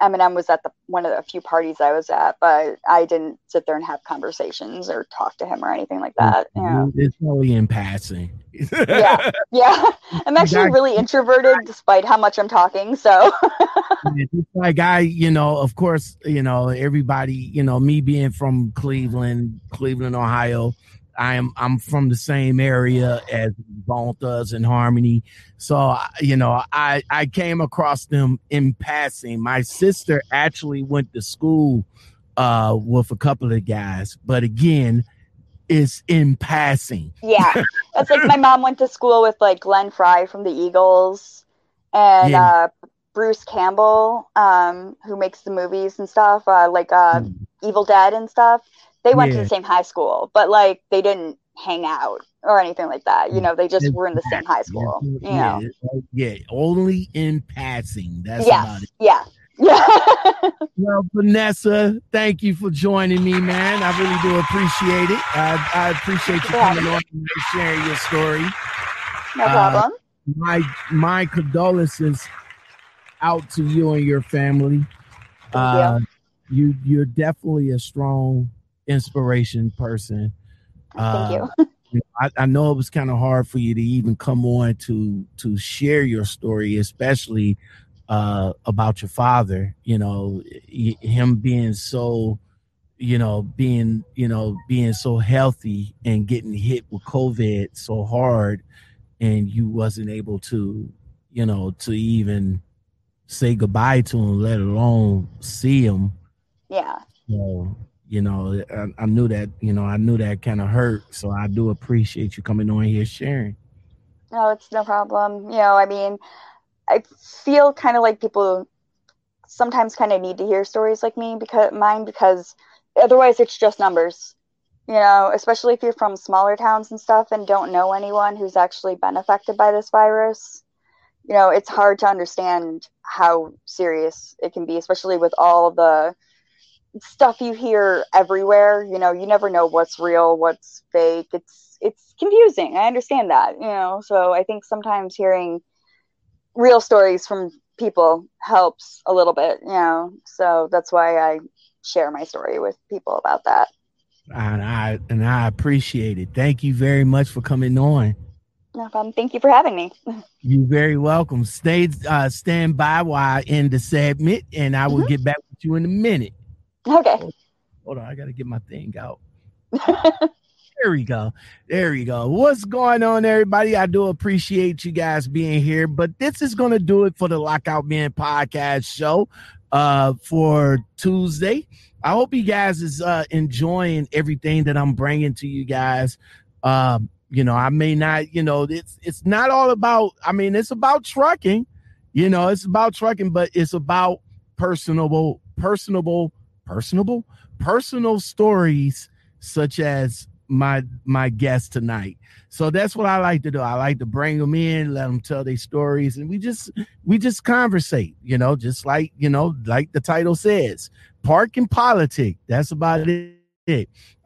Eminem was at the one of the few parties I was at, but I didn't sit there and have conversations or talk to him or anything like that. Mm-hmm. You know. It's only in passing. Yeah. Yeah. I'm actually really introverted despite how much I'm talking, so like I, you know, of course, you know, everybody, you know, me being from Cleveland, Cleveland, Ohio, I am I'm from the same area as Bone Thugs and Harmony. So you know, I I came across them in passing. My sister actually went to school uh with a couple of guys, but again, it's in passing. yeah. That's like my mom went to school with like Glenn Frey from the Eagles and Yeah. uh Bruce Campbell, um, who makes the movies and stuff, uh, like uh, Evil Dead and stuff. They went to the same high school, but like they didn't hang out or anything like that. You know, they just were in the same high school. You yeah, know. yeah, only in passing. That's about it. Yeah. Yeah. Well, Vanessa, thank you for joining me, man. I really do appreciate it. I, I appreciate you Yeah. coming on and sharing your story. no Uh, problem. My my condolences out to you and your family. Uh, you you're definitely a strong inspiration person. Thank uh, you. you know, I, I know it was kind of hard for you to even come on to to share your story, especially uh, about your father. You know, him being so, you know, being you know being so healthy and getting hit with COVID so hard, and you wasn't able to, you know, to even say goodbye to him, let alone see him. Yeah. So, you know, I, I knew that, you know, I knew that kind of hurt. So I do appreciate you coming on here sharing. No, it's no problem. You know, I mean, I feel kind of like people sometimes kind of need to hear stories like me because mine because otherwise it's just numbers. You know, especially if you're from smaller towns and stuff and don't know anyone who's actually been affected by this virus. You know, it's hard to understand how serious it can be, especially with all the stuff you hear everywhere. You know, you never know what's real, what's fake. It's it's confusing. I understand that. You know, so I think sometimes hearing real stories from people helps a little bit. You know, so that's why I share my story with people about that. And I and I appreciate it. Thank you very much for coming on. No problem. Thank you for having me. You're very welcome. Stay uh stand by while I end the segment and I will get back with you in a minute. Okay. Hold on, I gotta get my thing out. There we go. There we go. What's going on, everybody? I do appreciate you guys being here, but this is going to do it for the Lockout Men podcast show uh, for Tuesday. I hope you guys is uh, enjoying everything that I'm bringing to you guys. Um, you know, I may not, you know, it's it's not all about. I mean, it's about trucking. You know, it's about trucking, but it's about personable, personable, personable, personal stories such as my my guest tonight. So that's what I like to do. I like to bring them in, let them tell their stories, and we just we just conversate. You know, just like you know, like the title says, park and politic. That's about it.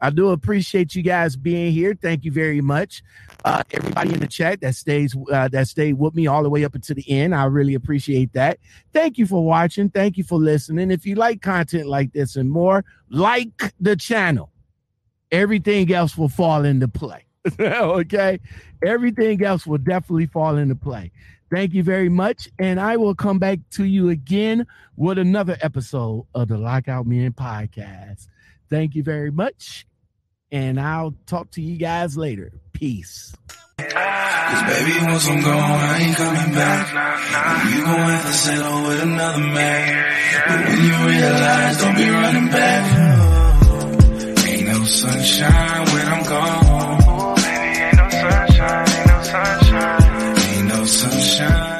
I do appreciate you guys being here. Thank you very much. Uh, everybody in the chat that stays uh, that stayed with me all the way up until the end. I really appreciate that. Thank you for watching. Thank you for listening. If you like content like this and more, like the channel. Everything else will fall into play. okay? Everything else will definitely fall into play. Thank you very much. And I will come back to you again with another episode of the Lockout Men podcast. Thank you very much. And I'll talk to you guys later. Peace. Cause baby, once I'm gone, I ain't coming back. You gon' have to settle with another man. But when you realize, don't be running back. Ain't no sunshine when I'm gone. Baby, ain't no sunshine, ain't no sunshine. Ain't no sunshine.